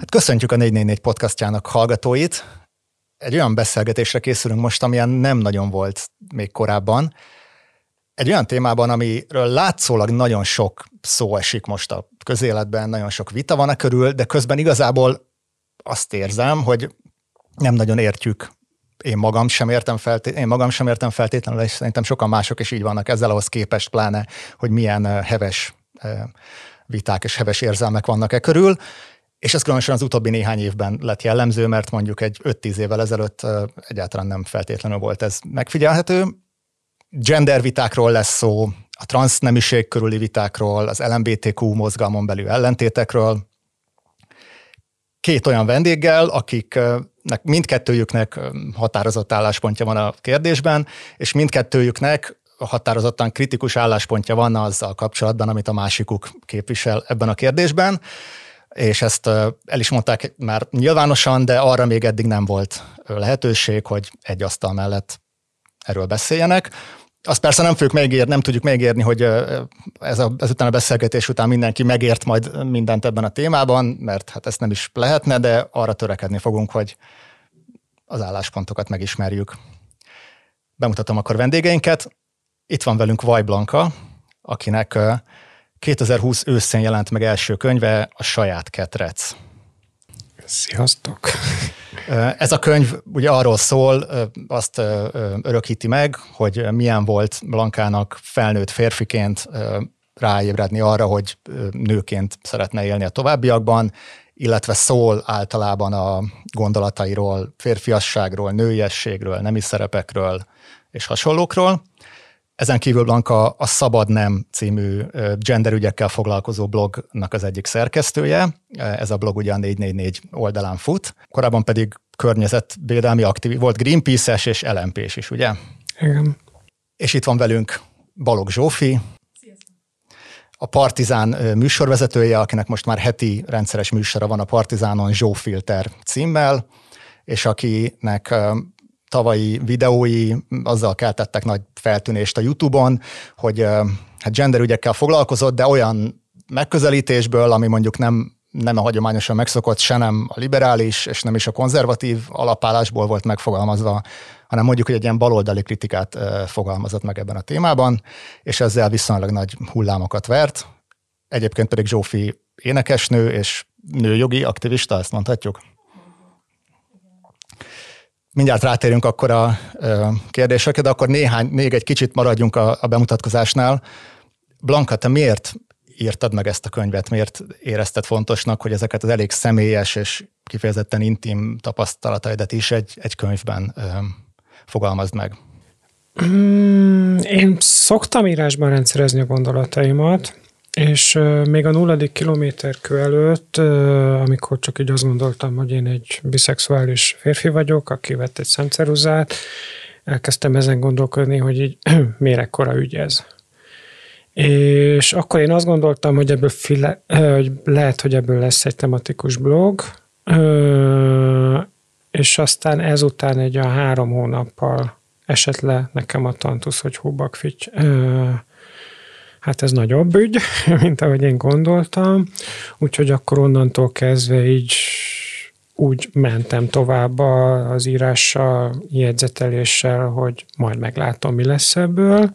Hát köszöntjük a 444 podcastjának hallgatóit. Egy olyan beszélgetésre készülünk most, amilyen nem nagyon volt még korábban. Egy olyan témában, amiről látszólag nagyon sok szó esik most a közéletben, nagyon sok vita van a körül, de közben igazából azt érzem, hogy nem nagyon értjük én magam sem értem, feltét, én magam sem értem feltétlenül, és szerintem sokan mások is így vannak ezzel ahhoz képest, pláne, hogy milyen heves viták és heves érzelmek vannak e körül. És ez különösen az utóbbi néhány évben lett jellemző, mert mondjuk egy 5-10 évvel ezelőtt egyáltalán nem feltétlenül volt ez megfigyelhető. Gender vitákról lesz szó, a transznemiség körüli vitákról, az LMBTQ mozgalmon belül ellentétekről. Két olyan vendéggel, akiknek mindkettőjüknek határozott álláspontja van a kérdésben, és mindkettőjüknek határozottan kritikus álláspontja van azzal kapcsolatban, amit a másikuk képvisel ebben a kérdésben és ezt el is mondták már nyilvánosan, de arra még eddig nem volt lehetőség, hogy egy asztal mellett erről beszéljenek. Azt persze nem fogjuk megérni, nem tudjuk megérni, hogy ez a, ezután a beszélgetés után mindenki megért majd mindent ebben a témában, mert hát ezt nem is lehetne, de arra törekedni fogunk, hogy az álláspontokat megismerjük. Bemutatom akkor vendégeinket. Itt van velünk Vaj Blanka, akinek 2020 őszén jelent meg első könyve, a saját ketrec. Sziasztok! Ez a könyv ugye arról szól, azt örökíti meg, hogy milyen volt Blankának felnőtt férfiként ráébredni arra, hogy nőként szeretne élni a továbbiakban, illetve szól általában a gondolatairól, férfiasságról, nőiességről, nemi szerepekről és hasonlókról. Ezen kívül Blanka a Szabad Nem című genderügyekkel foglalkozó blognak az egyik szerkesztője. Ez a blog ugye a 444 oldalán fut. Korábban pedig környezetvédelmi aktív, volt Greenpeace-es és lmp is, ugye? Igen. És itt van velünk Balog Zsófi, a Partizán műsorvezetője, akinek most már heti rendszeres műsora van a Partizánon Zsófilter címmel, és akinek tavalyi videói azzal keltettek nagy feltűnést a YouTube-on, hogy hát genderügyekkel foglalkozott, de olyan megközelítésből, ami mondjuk nem nem a hagyományosan megszokott, se nem a liberális, és nem is a konzervatív alapállásból volt megfogalmazva, hanem mondjuk, hogy egy ilyen baloldali kritikát fogalmazott meg ebben a témában, és ezzel viszonylag nagy hullámokat vert. Egyébként pedig Zsófi énekesnő és nőjogi aktivista, ezt mondhatjuk. Mindjárt rátérünk akkor a kérdésekre, de akkor néhány, még egy kicsit maradjunk a, a bemutatkozásnál. Blanka, te miért írtad meg ezt a könyvet, miért érezted fontosnak, hogy ezeket az elég személyes és kifejezetten intim tapasztalataidat is egy, egy könyvben ö, fogalmazd meg? Mm, én szoktam írásban rendszerezni a gondolataimat, és még a nulladik kilométerkő előtt, amikor csak így azt gondoltam, hogy én egy biszexuális férfi vagyok, aki vett egy szemceruzát, elkezdtem ezen gondolkodni, hogy így miért ekkora ügy ez. És akkor én azt gondoltam, hogy ebből file, hogy lehet, hogy ebből lesz egy tematikus blog, és aztán ezután egy a három hónappal esett le nekem a tantusz, hogy húbakfics hát ez nagyobb ügy, mint ahogy én gondoltam, úgyhogy akkor onnantól kezdve így úgy mentem tovább az írással, jegyzeteléssel, hogy majd meglátom, mi lesz ebből.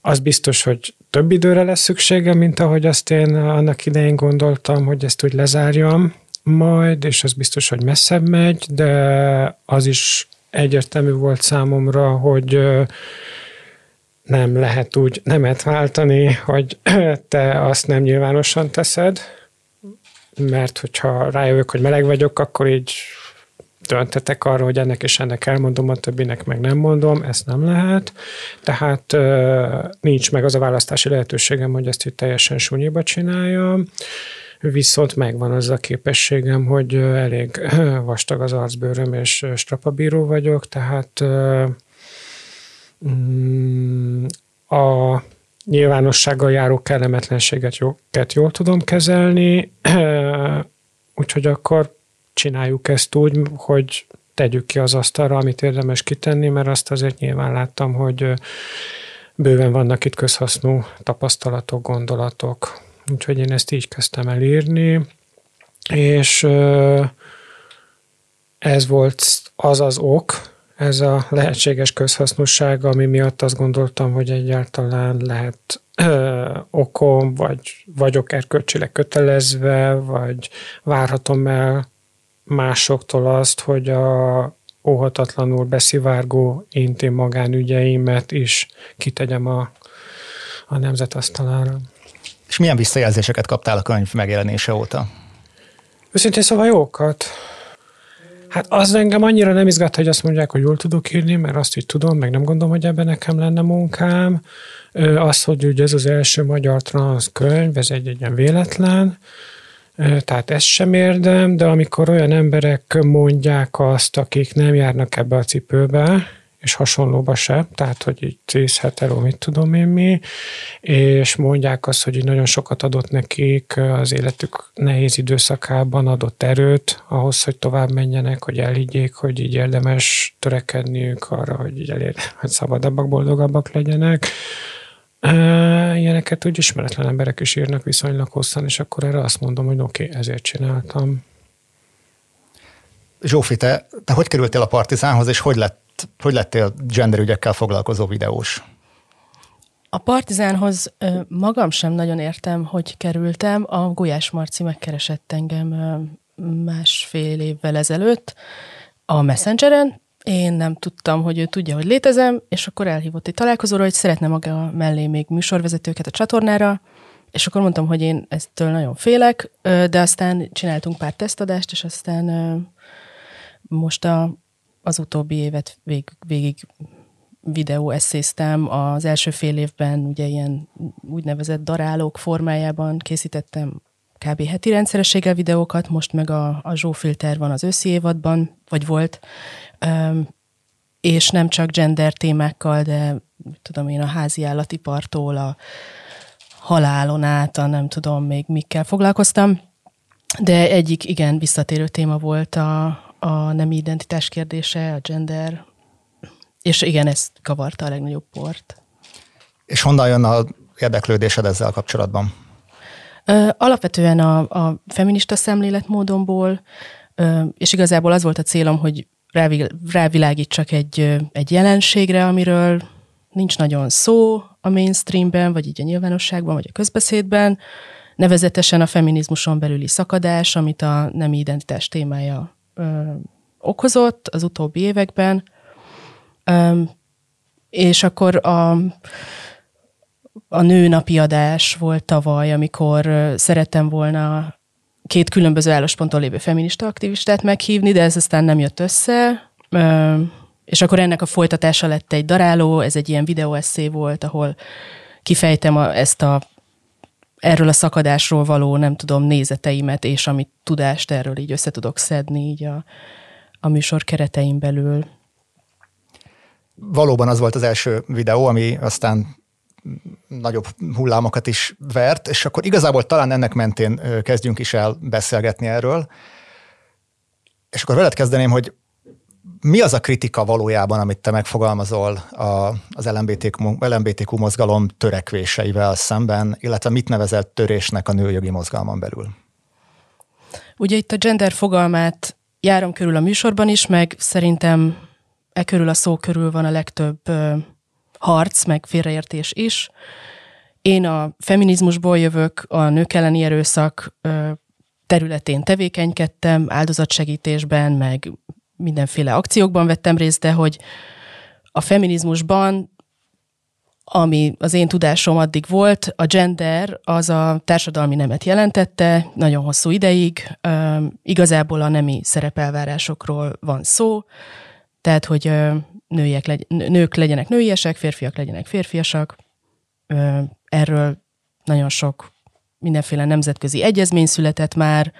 Az biztos, hogy több időre lesz szüksége, mint ahogy azt én annak idején gondoltam, hogy ezt úgy lezárjam majd, és az biztos, hogy messzebb megy, de az is egyértelmű volt számomra, hogy nem lehet úgy nemet váltani, hogy te azt nem nyilvánosan teszed, mert hogyha rájövök, hogy meleg vagyok, akkor így döntetek arra, hogy ennek és ennek elmondom, a többinek meg nem mondom, ezt nem lehet. Tehát nincs meg az a választási lehetőségem, hogy ezt itt teljesen sunyiba csináljam, viszont megvan az a képességem, hogy elég vastag az arcbőröm, és strapabíró vagyok, tehát a nyilvánossággal járó kellemetlenséget jól tudom kezelni, úgyhogy akkor csináljuk ezt úgy, hogy tegyük ki az asztalra, amit érdemes kitenni, mert azt azért nyilván láttam, hogy bőven vannak itt közhasznú tapasztalatok, gondolatok. Úgyhogy én ezt így kezdtem el írni, és ez volt az az ok, ez a lehetséges közhasznosság, ami miatt azt gondoltam, hogy egyáltalán lehet ö, okom, vagy vagyok erkölcsileg kötelezve, vagy várhatom el másoktól azt, hogy a óhatatlanul beszivárgó intim magánügyeimet is kitegyem a, a nemzetasztalára. És milyen visszajelzéseket kaptál a könyv megjelenése óta? Őszintén szóval jókat. Hát az engem annyira nem izgat, hogy azt mondják, hogy jól tudok írni, mert azt így tudom, meg nem gondolom, hogy ebben nekem lenne munkám. Az, hogy ugye ez az első magyar transz könyv, ez egy, egy ilyen véletlen, tehát ez sem érdem, de amikor olyan emberek mondják azt, akik nem járnak ebbe a cipőbe, és hasonlóba se, tehát hogy így tíz hetero, mit tudom én mi, és mondják azt, hogy így nagyon sokat adott nekik az életük nehéz időszakában, adott erőt ahhoz, hogy tovább menjenek, hogy elhiggyék, hogy így érdemes törekedniük arra, hogy így elér, hogy szabadabbak, boldogabbak legyenek. Ilyeneket úgy ismeretlen emberek is írnak viszonylag hosszan, és akkor erre azt mondom, hogy oké, okay, ezért csináltam. Zsófi, te, te hogy kerültél a Partizánhoz, és hogy lett hogy lettél genderügyekkel foglalkozó videós? A Partizánhoz magam sem nagyon értem, hogy kerültem. A Gulyás Marci megkeresett engem másfél évvel ezelőtt a Messengeren, én nem tudtam, hogy ő tudja, hogy létezem, és akkor elhívott egy találkozóra, hogy szeretne maga mellé még műsorvezetőket a csatornára, és akkor mondtam, hogy én eztől nagyon félek, de aztán csináltunk pár tesztadást, és aztán most a az utóbbi évet vég, végig videó eszéztem. Az első fél évben ugye ilyen úgynevezett darálók formájában készítettem kb. heti rendszerességgel videókat, most meg a, a Zsófilter van az őszi évadban, vagy volt, um, és nem csak gender témákkal, de tudom én a házi állatipartól a halálon át, a nem tudom még mikkel foglalkoztam, de egyik igen visszatérő téma volt a, a nemi identitás kérdése, a gender, és igen, ez kavarta a legnagyobb port. És honnan jön a érdeklődésed ezzel kapcsolatban? Alapvetően a, a feminista szemléletmódomból, és igazából az volt a célom, hogy rávilágítsak egy, egy jelenségre, amiről nincs nagyon szó a mainstreamben, vagy így a nyilvánosságban, vagy a közbeszédben, nevezetesen a feminizmuson belüli szakadás, amit a nemi identitás témája okozott az utóbbi években, és akkor a, a nőnapi adás volt tavaly, amikor szerettem volna két különböző állásponton lévő feminista aktivistát meghívni, de ez aztán nem jött össze, és akkor ennek a folytatása lett egy daráló, ez egy ilyen videóesszé volt, ahol kifejtem a, ezt a erről a szakadásról való, nem tudom, nézeteimet, és amit tudást erről így össze tudok szedni így a, a műsor keretein belül. Valóban az volt az első videó, ami aztán nagyobb hullámokat is vert, és akkor igazából talán ennek mentén kezdjünk is el beszélgetni erről. És akkor veled kezdeném, hogy mi az a kritika valójában, amit te megfogalmazol a, az LMBTQ, LMBTQ mozgalom törekvéseivel szemben, illetve mit nevezett törésnek a nőjogi mozgalmon belül? Ugye itt a gender fogalmát járom körül a műsorban is, meg szerintem e körül a szó körül van a legtöbb ö, harc, meg félreértés is. Én a feminizmusból jövök, a nők elleni erőszak ö, területén tevékenykedtem, áldozatsegítésben, meg mindenféle akciókban vettem részt, de hogy a feminizmusban, ami az én tudásom addig volt, a gender az a társadalmi nemet jelentette nagyon hosszú ideig. Igazából a nemi szerepelvárásokról van szó, tehát, hogy nőiek legy- nők legyenek nőiesek, férfiak legyenek férfiasak. Erről nagyon sok mindenféle nemzetközi egyezmény született már,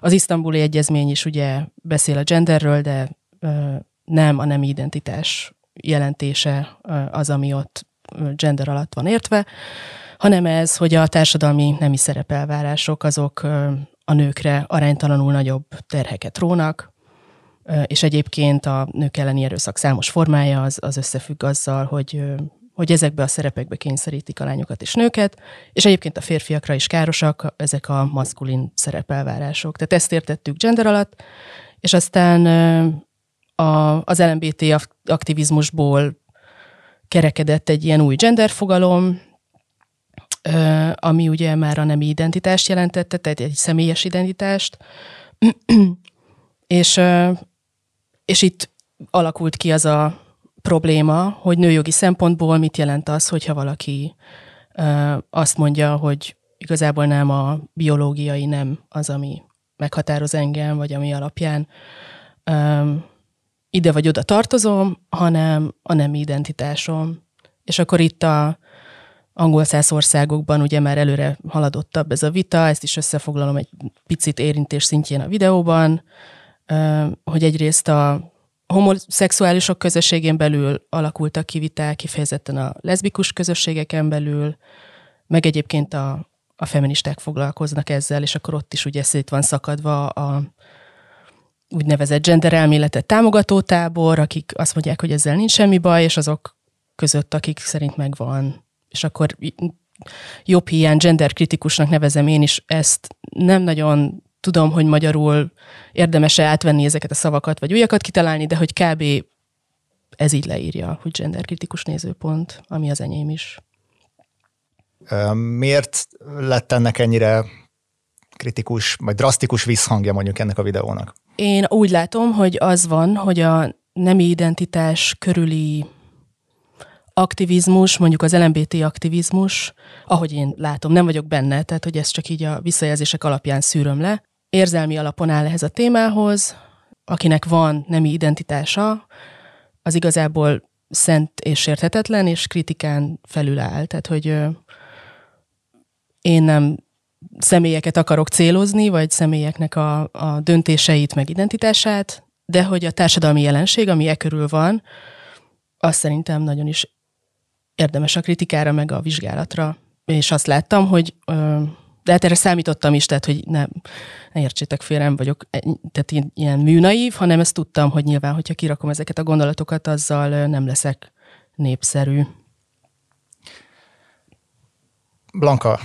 az isztambuli egyezmény is ugye beszél a genderről, de nem a nem identitás jelentése az, ami ott gender alatt van értve, hanem ez, hogy a társadalmi nemi szerepelvárások azok a nőkre aránytalanul nagyobb terheket rónak, és egyébként a nők elleni erőszak számos formája az, az összefügg azzal, hogy hogy ezekbe a szerepekbe kényszerítik a lányokat és nőket, és egyébként a férfiakra is károsak ezek a maszkulin szerepelvárások. Tehát ezt értettük gender alatt, és aztán a, az LMBT aktivizmusból kerekedett egy ilyen új gender fogalom, ami ugye már a nemi identitást jelentette, tehát egy személyes identitást, és, és itt alakult ki az a probléma, hogy nőjogi szempontból mit jelent az, hogyha valaki azt mondja, hogy igazából nem a biológiai nem az, ami meghatároz engem, vagy ami alapján ide vagy oda tartozom, hanem a nem identitásom. És akkor itt a angol országokban ugye már előre haladottabb ez a vita, ezt is összefoglalom egy picit érintés szintjén a videóban, hogy egyrészt a homoszexuálisok közösségén belül alakultak ki viták, kifejezetten a leszbikus közösségeken belül, meg egyébként a, a feministák foglalkoznak ezzel, és akkor ott is ugye szét van szakadva a úgynevezett gender elméletet támogató tábor, akik azt mondják, hogy ezzel nincs semmi baj, és azok között, akik szerint megvan. És akkor jobb hiány genderkritikusnak nevezem én is ezt. Nem nagyon tudom, hogy magyarul érdemes-e átvenni ezeket a szavakat, vagy újakat kitalálni, de hogy kb. ez így leírja, hogy genderkritikus nézőpont, ami az enyém is. Miért lett ennek ennyire kritikus, vagy drasztikus visszhangja mondjuk ennek a videónak? Én úgy látom, hogy az van, hogy a nemi identitás körüli aktivizmus, mondjuk az LMBT aktivizmus, ahogy én látom, nem vagyok benne, tehát hogy ezt csak így a visszajelzések alapján szűröm le, érzelmi alapon áll ehhez a témához, akinek van nemi identitása, az igazából szent és érthetetlen, és kritikán felül áll. Tehát, hogy én nem személyeket akarok célozni, vagy személyeknek a, a döntéseit, meg identitását, de hogy a társadalmi jelenség, ami e körül van, azt szerintem nagyon is érdemes a kritikára, meg a vizsgálatra. És azt láttam, hogy de hát erre számítottam is, tehát hogy ne, ne értsétek félre, nem vagyok e, tehát ilyen, ilyen műnaív, hanem ezt tudtam, hogy nyilván, hogyha kirakom ezeket a gondolatokat, azzal nem leszek népszerű. Blanka,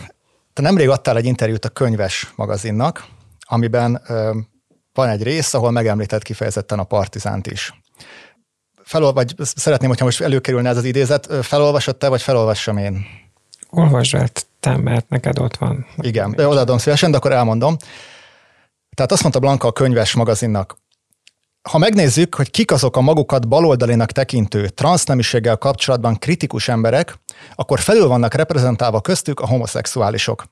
te nemrég adtál egy interjút a Könyves magazinnak, amiben ö, van egy rész, ahol megemlített kifejezetten a Partizánt is. Felol, vagy szeretném, hogyha most előkerülne ez az idézet, felolvasod te, vagy felolvassam én? Olvasd el te, mert neked ott van. Igen, de odaadom szívesen, de akkor elmondom. Tehát azt mondta Blanka a könyves magazinnak, ha megnézzük, hogy kik azok a magukat baloldalinak tekintő transzneműséggel kapcsolatban kritikus emberek, akkor felül vannak reprezentálva köztük a homoszexuálisok.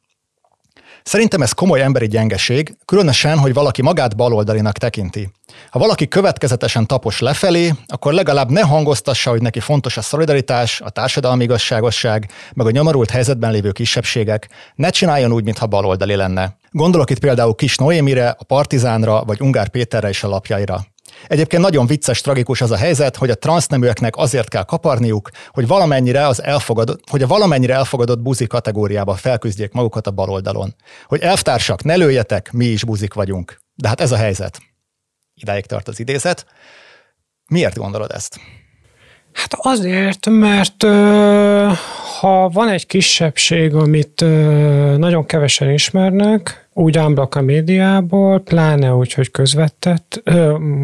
Szerintem ez komoly emberi gyengeség, különösen, hogy valaki magát baloldalinak tekinti. Ha valaki következetesen tapos lefelé, akkor legalább ne hangoztassa, hogy neki fontos a szolidaritás, a társadalmi igazságosság, meg a nyomorult helyzetben lévő kisebbségek. Ne csináljon úgy, mintha baloldali lenne. Gondolok itt például Kis Noémire, a Partizánra, vagy Ungár Péterre és a lapjaira. Egyébként nagyon vicces, tragikus az a helyzet, hogy a transzneműeknek azért kell kaparniuk, hogy valamennyire az elfogadott, hogy a valamennyire elfogadott buzi kategóriába felküzdjék magukat a baloldalon. Hogy elvtársak, ne lőjetek, mi is buzik vagyunk. De hát ez a helyzet. Idáig tart az idézet. Miért gondolod ezt? Hát azért, mert ha van egy kisebbség, amit nagyon kevesen ismernek, úgy ámblak a médiából, pláne úgy, hogy, közvetett,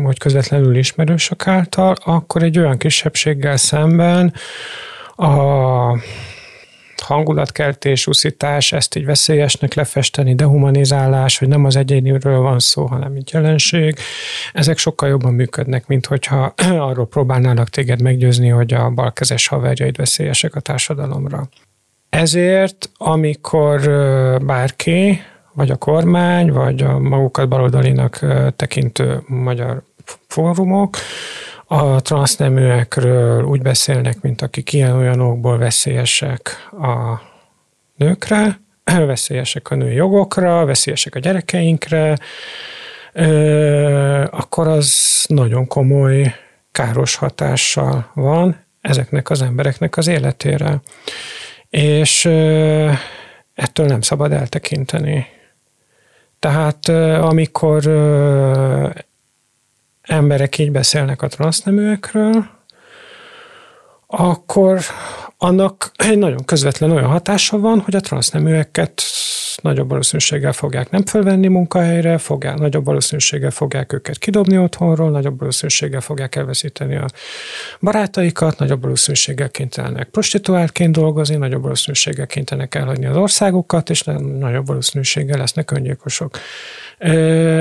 hogy közvetlenül ismerősök által, akkor egy olyan kisebbséggel szemben a hangulatkeltés, uszítás, ezt így veszélyesnek lefesteni, dehumanizálás, hogy nem az egyéniről van szó, hanem egy jelenség. Ezek sokkal jobban működnek, mint hogyha arról próbálnának téged meggyőzni, hogy a balkezes haverjaid veszélyesek a társadalomra. Ezért, amikor bárki, vagy a kormány, vagy a magukat baloldalinak tekintő magyar fórumok, a transzneműekről úgy beszélnek, mint akik ilyen okból veszélyesek a nőkre, veszélyesek a női jogokra, veszélyesek a gyerekeinkre, akkor az nagyon komoly káros hatással van ezeknek az embereknek az életére. És ettől nem szabad eltekinteni. Tehát amikor emberek így beszélnek a transzneműekről, akkor annak egy nagyon közvetlen olyan hatása van, hogy a transzneműeket nagyobb valószínűséggel fogják nem fölvenni munkahelyre, fogják, nagyobb valószínűséggel fogják őket kidobni otthonról, nagyobb valószínűséggel fogják elveszíteni a barátaikat, nagyobb valószínűséggel kénytelenek prostituáltként dolgozni, nagyobb valószínűséggel kénytelenek elhagyni az országukat, és nagyobb valószínűséggel lesznek öngyilkosok.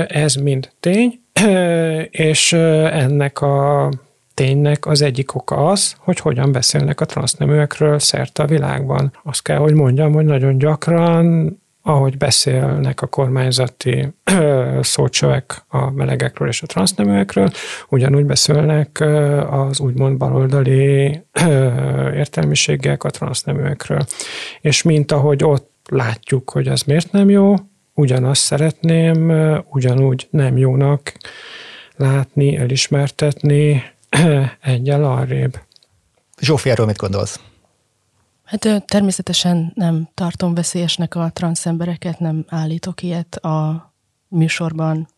Ez mind tény, és ennek a ténynek az egyik oka az, hogy hogyan beszélnek a transzneműekről szerte a világban. Azt kell, hogy mondjam, hogy nagyon gyakran ahogy beszélnek a kormányzati szócsövek a melegekről és a transzneműekről, ugyanúgy beszélnek az úgymond baloldali értelmiségek a transzneműekről. És mint ahogy ott látjuk, hogy ez miért nem jó, ugyanazt szeretném ugyanúgy nem jónak látni, elismertetni egyel arrébb. Zsófi, erről mit gondolsz? Hát természetesen nem tartom veszélyesnek a transzembereket, nem állítok ilyet a műsorban.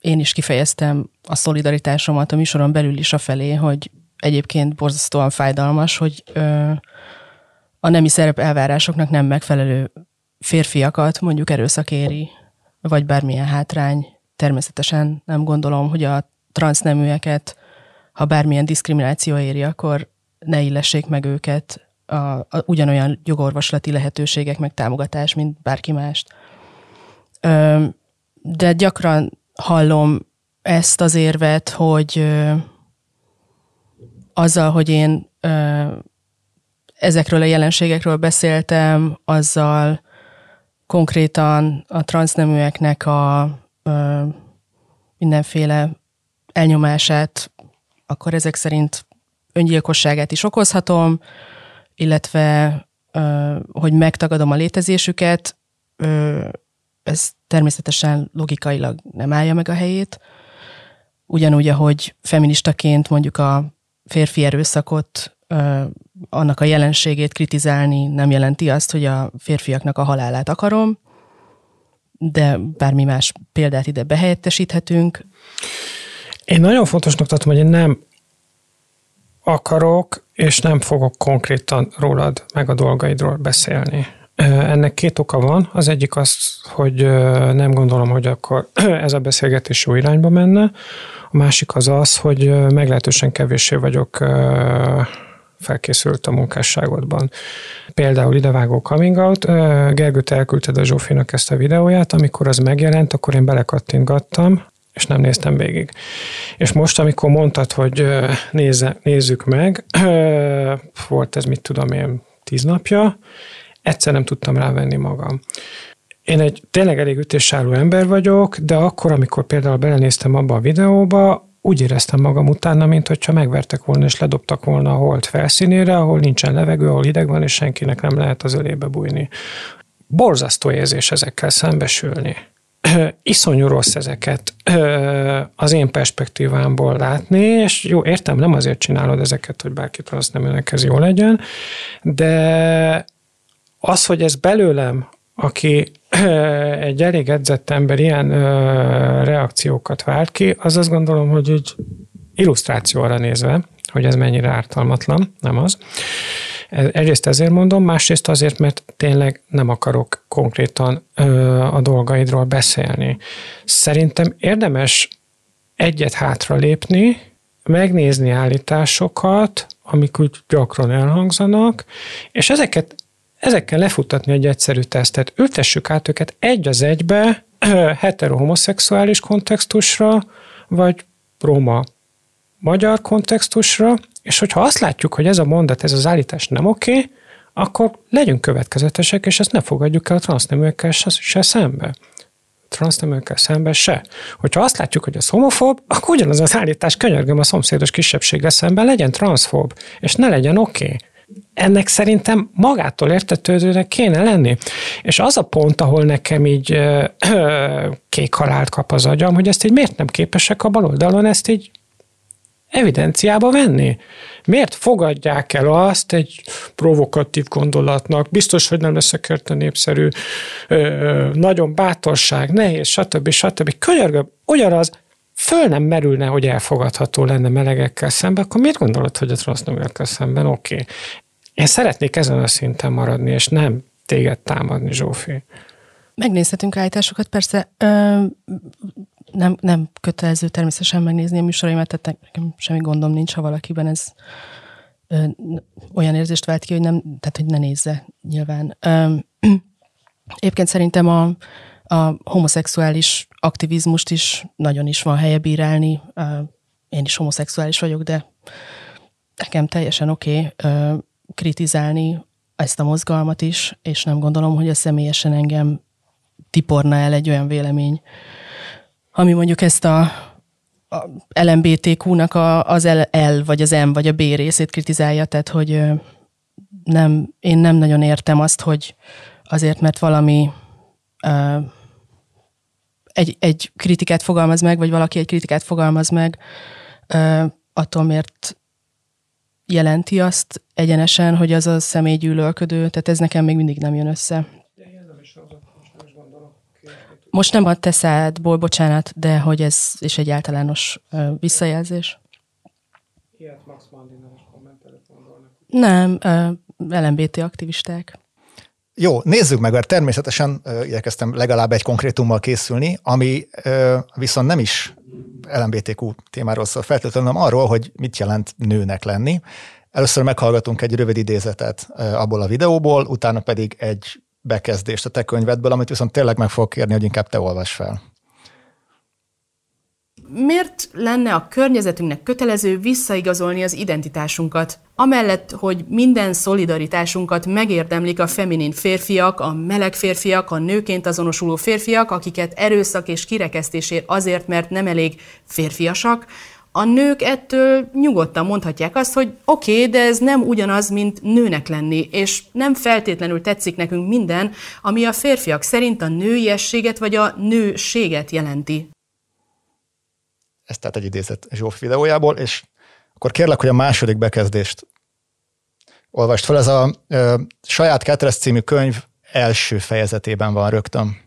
Én is kifejeztem a szolidaritásomat a műsoron belül is a felé, hogy egyébként borzasztóan fájdalmas, hogy a nemi szerep elvárásoknak nem megfelelő férfiakat mondjuk erőszakéri, vagy bármilyen hátrány. Természetesen nem gondolom, hogy a transzneműeket, ha bármilyen diszkrimináció éri, akkor ne illessék meg őket a, a, ugyanolyan jogorvoslati lehetőségek, meg támogatás, mint bárki mást. Ö, de gyakran hallom ezt az érvet, hogy ö, azzal, hogy én ö, ezekről a jelenségekről beszéltem, azzal konkrétan a transzneműeknek a ö, mindenféle elnyomását, akkor ezek szerint öngyilkosságát is okozhatom, illetve hogy megtagadom a létezésüket, ez természetesen logikailag nem állja meg a helyét. Ugyanúgy, ahogy feministaként mondjuk a férfi erőszakot, annak a jelenségét kritizálni nem jelenti azt, hogy a férfiaknak a halálát akarom, de bármi más példát ide behelyettesíthetünk. Én nagyon fontosnak tartom, hogy én nem akarok, és nem fogok konkrétan rólad meg a dolgaidról beszélni. Ennek két oka van. Az egyik az, hogy nem gondolom, hogy akkor ez a beszélgetés jó irányba menne. A másik az az, hogy meglehetősen kevéssé vagyok felkészült a munkásságodban. Például idevágó coming out, Gergőt elküldted a Zsófinak ezt a videóját, amikor az megjelent, akkor én belekattintgattam, és nem néztem végig. És most, amikor mondtad, hogy nézze, nézzük meg, volt ez, mit tudom én, tíz napja, egyszer nem tudtam rávenni magam. Én egy tényleg elég ütésálló ember vagyok, de akkor, amikor például belenéztem abba a videóba, úgy éreztem magam utána, mint hogyha megvertek volna és ledobtak volna a hold felszínére, ahol nincsen levegő, ahol ideg van, és senkinek nem lehet az ölébe bújni. Borzasztó érzés ezekkel szembesülni iszonyú rossz ezeket az én perspektívámból látni, és jó, értem, nem azért csinálod ezeket, hogy bárki azt nem ez jó legyen, de az, hogy ez belőlem, aki egy elég edzett ember ilyen reakciókat vált ki, az azt gondolom, hogy egy illusztrációra nézve, hogy ez mennyire ártalmatlan, nem az. Egyrészt ezért mondom, másrészt azért, mert tényleg nem akarok konkrétan a dolgaidról beszélni. Szerintem érdemes egyet hátra lépni, megnézni állításokat, amik úgy gyakran elhangzanak, és ezeket, ezekkel lefutatni egy egyszerű tesztet. Ültessük át őket egy az egybe, hetero-homoszexuális kontextusra, vagy roma magyar kontextusra, és hogyha azt látjuk, hogy ez a mondat, ez az állítás nem oké, okay, akkor legyünk következetesek, és ezt ne fogadjuk el a transzneműekkel se, se szembe. Transzneműekkel szembe se. Hogyha azt látjuk, hogy ez homofób, akkor ugyanaz az állítás könyörgöm a szomszédos kisebbséggel szemben legyen transzfób, és ne legyen oké. Okay ennek szerintem magától értetődőnek kéne lenni. És az a pont, ahol nekem így ö, ö, kék halált kap az agyam, hogy ezt így miért nem képesek a baloldalon ezt így evidenciába venni? Miért fogadják el azt egy provokatív gondolatnak, biztos, hogy nem leszek érte népszerű, ö, nagyon bátorság, nehéz, stb. stb. Könyörgöm, ugyanaz, föl nem merülne, hogy elfogadható lenne melegekkel szemben, akkor miért gondolod, hogy a transzneműekkel szemben oké? Okay. Én szeretnék ezen a szinten maradni, és nem téged támadni, Zsófi. Megnézhetünk állításokat, persze. Ö, nem, nem kötelező természetesen megnézni a műsoraimat, tehát nekem semmi gondom nincs, ha valakiben ez ö, olyan érzést vált ki, hogy nem, tehát hogy ne nézze nyilván. Ö, egyébként szerintem a, a homoszexuális aktivizmust is nagyon is van helye bírálni. Én is homoszexuális vagyok, de nekem teljesen oké okay, kritizálni ezt a mozgalmat is, és nem gondolom, hogy a személyesen engem tiporna el egy olyan vélemény, ami mondjuk ezt a, a LMBTQ-nak a, az L, vagy az M, vagy a B részét kritizálja, tehát hogy nem, én nem nagyon értem azt, hogy azért, mert valami egy, egy kritikát fogalmaz meg, vagy valaki egy kritikát fogalmaz meg, attól miért jelenti azt egyenesen, hogy az a személy gyűlölködő, tehát ez nekem még mindig nem jön össze. Most nem a te szádból, bocsánat, de hogy ez is egy általános visszajelzés. Ilyet Max Nem, uh, LMBT aktivisták. Jó, nézzük meg, mert természetesen uh, igyekeztem legalább egy konkrétummal készülni, ami uh, viszont nem is LMBTQ témáról szól feltétlenül, hanem arról, hogy mit jelent nőnek lenni. Először meghallgatunk egy rövid idézetet uh, abból a videóból, utána pedig egy bekezdést a te könyvedből, amit viszont tényleg meg fogok kérni, hogy inkább te olvas fel. Miért lenne a környezetünknek kötelező visszaigazolni az identitásunkat? Amellett, hogy minden szolidaritásunkat megérdemlik a feminin férfiak, a meleg férfiak, a nőként azonosuló férfiak, akiket erőszak és kirekesztésért azért, mert nem elég férfiasak, a nők ettől nyugodtan mondhatják azt, hogy oké, okay, de ez nem ugyanaz, mint nőnek lenni, és nem feltétlenül tetszik nekünk minden, ami a férfiak szerint a nőiességet vagy a nőséget jelenti. Ez tehát egy idézet Zsóf videójából, és akkor kérlek, hogy a második bekezdést olvast fel. Ez a ö, Saját Ketresz című könyv első fejezetében van rögtön.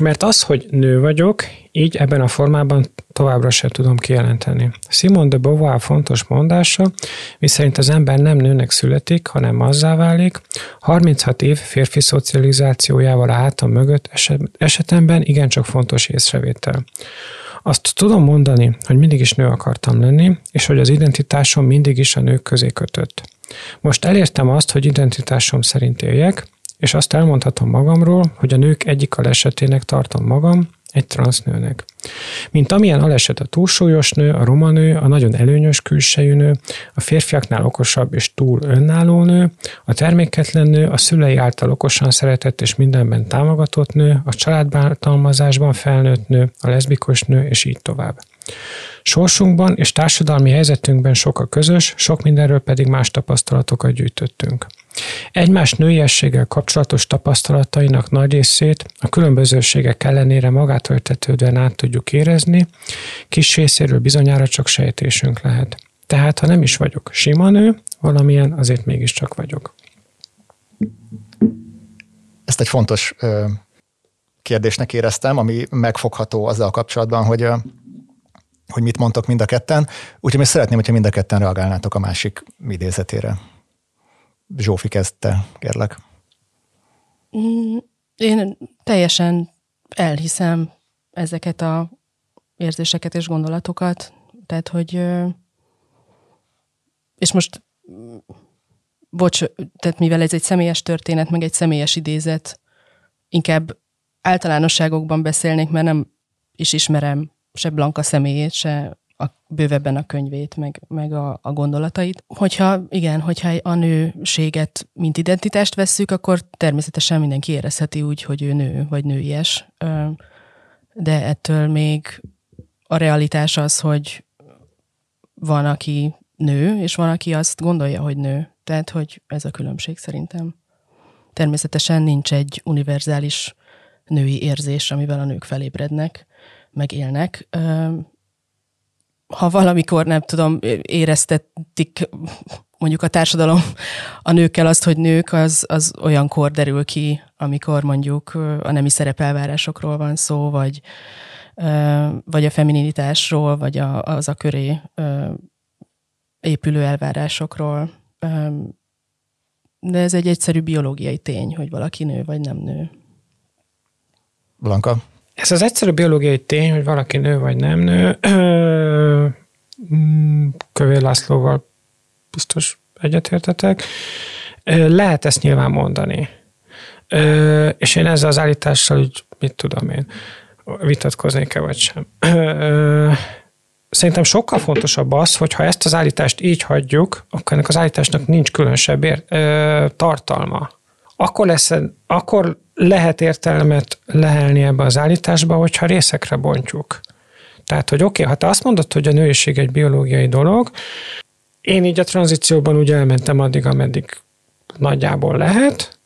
Mert az, hogy nő vagyok, így ebben a formában továbbra sem tudom kijelenteni. Simon de Beauvoir fontos mondása, miszerint az ember nem nőnek születik, hanem azzá válik, 36 év férfi szocializációjával a hátam mögött eset, esetemben igencsak fontos észrevétel. Azt tudom mondani, hogy mindig is nő akartam lenni, és hogy az identitásom mindig is a nők közé kötött. Most elértem azt, hogy identitásom szerint éljek, és azt elmondhatom magamról, hogy a nők egyik alesetének tartom magam, egy transznőnek. Mint amilyen aleset a túlsúlyos nő, a roma nő, a nagyon előnyös külsejű nő, a férfiaknál okosabb és túl önálló nő, a terméketlen nő, a szülei által okosan szeretett és mindenben támogatott nő, a családbántalmazásban felnőtt nő, a leszbikus nő, és így tovább. Sorsunkban és társadalmi helyzetünkben sok a közös, sok mindenről pedig más tapasztalatokat gyűjtöttünk. Egymás nőiességgel kapcsolatos tapasztalatainak nagy részét a különbözőségek ellenére magától értetődően át tudjuk érezni, kis részéről bizonyára csak sejtésünk lehet. Tehát, ha nem is vagyok sima nő, valamilyen azért mégiscsak vagyok. Ezt egy fontos ö, kérdésnek éreztem, ami megfogható azzal kapcsolatban, hogy ö, hogy mit mondtok mind a ketten, úgyhogy még szeretném, hogyha mind a ketten reagálnátok a másik idézetére. Zsófi kezdte, kérlek. Mm, én teljesen elhiszem ezeket a érzéseket és gondolatokat, tehát, hogy és most bocs, tehát mivel ez egy személyes történet, meg egy személyes idézet, inkább általánosságokban beszélnék, mert nem is ismerem se Blanka személyét, se a, bővebben a könyvét, meg, meg a, a gondolatait. Hogyha, igen, hogyha a nőséget, mint identitást vesszük, akkor természetesen mindenki érezheti úgy, hogy ő nő, vagy nőies. De ettől még a realitás az, hogy van, aki nő, és van, aki azt gondolja, hogy nő. Tehát, hogy ez a különbség szerintem. Természetesen nincs egy univerzális női érzés, amivel a nők felébrednek megélnek. Ha valamikor, nem tudom, éreztetik mondjuk a társadalom a nőkkel azt, hogy nők, az, az olyankor derül ki, amikor mondjuk a nemi szerepelvárásokról van szó, vagy, vagy a femininitásról, vagy a, az a köré épülő elvárásokról. De ez egy egyszerű biológiai tény, hogy valaki nő vagy nem nő. Blanka? Ez az egyszerű biológiai tény, hogy valaki nő vagy nem nő. Kövér Lászlóval biztos egyetértetek. Lehet ezt nyilván mondani. És én ezzel az állítással, úgy mit tudom én, vitatkoznék-e vagy sem. Szerintem sokkal fontosabb az, hogy ha ezt az állítást így hagyjuk, akkor ennek az állításnak nincs különösebb ér, tartalma. Akkor, lesz, akkor lehet értelmet lehelni ebbe az állításba, hogyha részekre bontjuk. Tehát, hogy oké, okay, ha te azt mondod, hogy a nőiség egy biológiai dolog, én így a tranzícióban úgy elmentem addig, ameddig nagyjából lehet.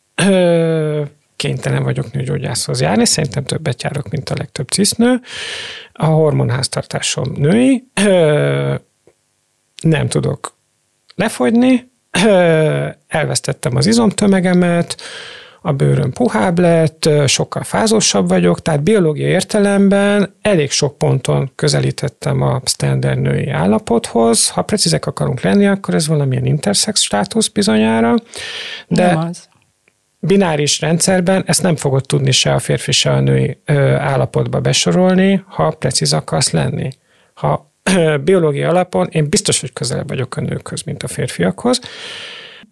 Kénytelen vagyok nőgyógyászhoz járni, szerintem többet járok, mint a legtöbb cisznő. A hormonháztartásom női. Nem tudok lefogyni. Elvesztettem az izomtömegemet, a bőröm puhább lett, sokkal fázósabb vagyok, tehát biológiai értelemben elég sok ponton közelítettem a standard női állapothoz. Ha precízek akarunk lenni, akkor ez valamilyen intersex státusz bizonyára. De nem az. bináris rendszerben ezt nem fogod tudni se a férfi, se a női állapotba besorolni, ha precíz akarsz lenni. Ha biológiai alapon én biztos, hogy közelebb vagyok a nőkhöz, mint a férfiakhoz.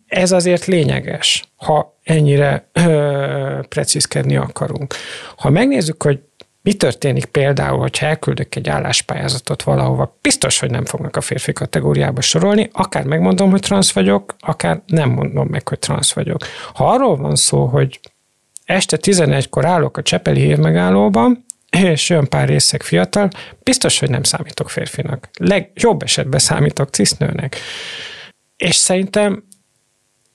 Ez azért lényeges, ha ennyire ö, precízkedni akarunk. Ha megnézzük, hogy mi történik például, hogyha elküldök egy álláspályázatot valahova, biztos, hogy nem fognak a férfi kategóriába sorolni, akár megmondom, hogy transz vagyok, akár nem mondom meg, hogy transz vagyok. Ha arról van szó, hogy este 11-kor állok a Csepeli hívmegállóban, és jön pár részek fiatal, biztos, hogy nem számítok férfinak. Legjobb esetben számítok cisznőnek. És szerintem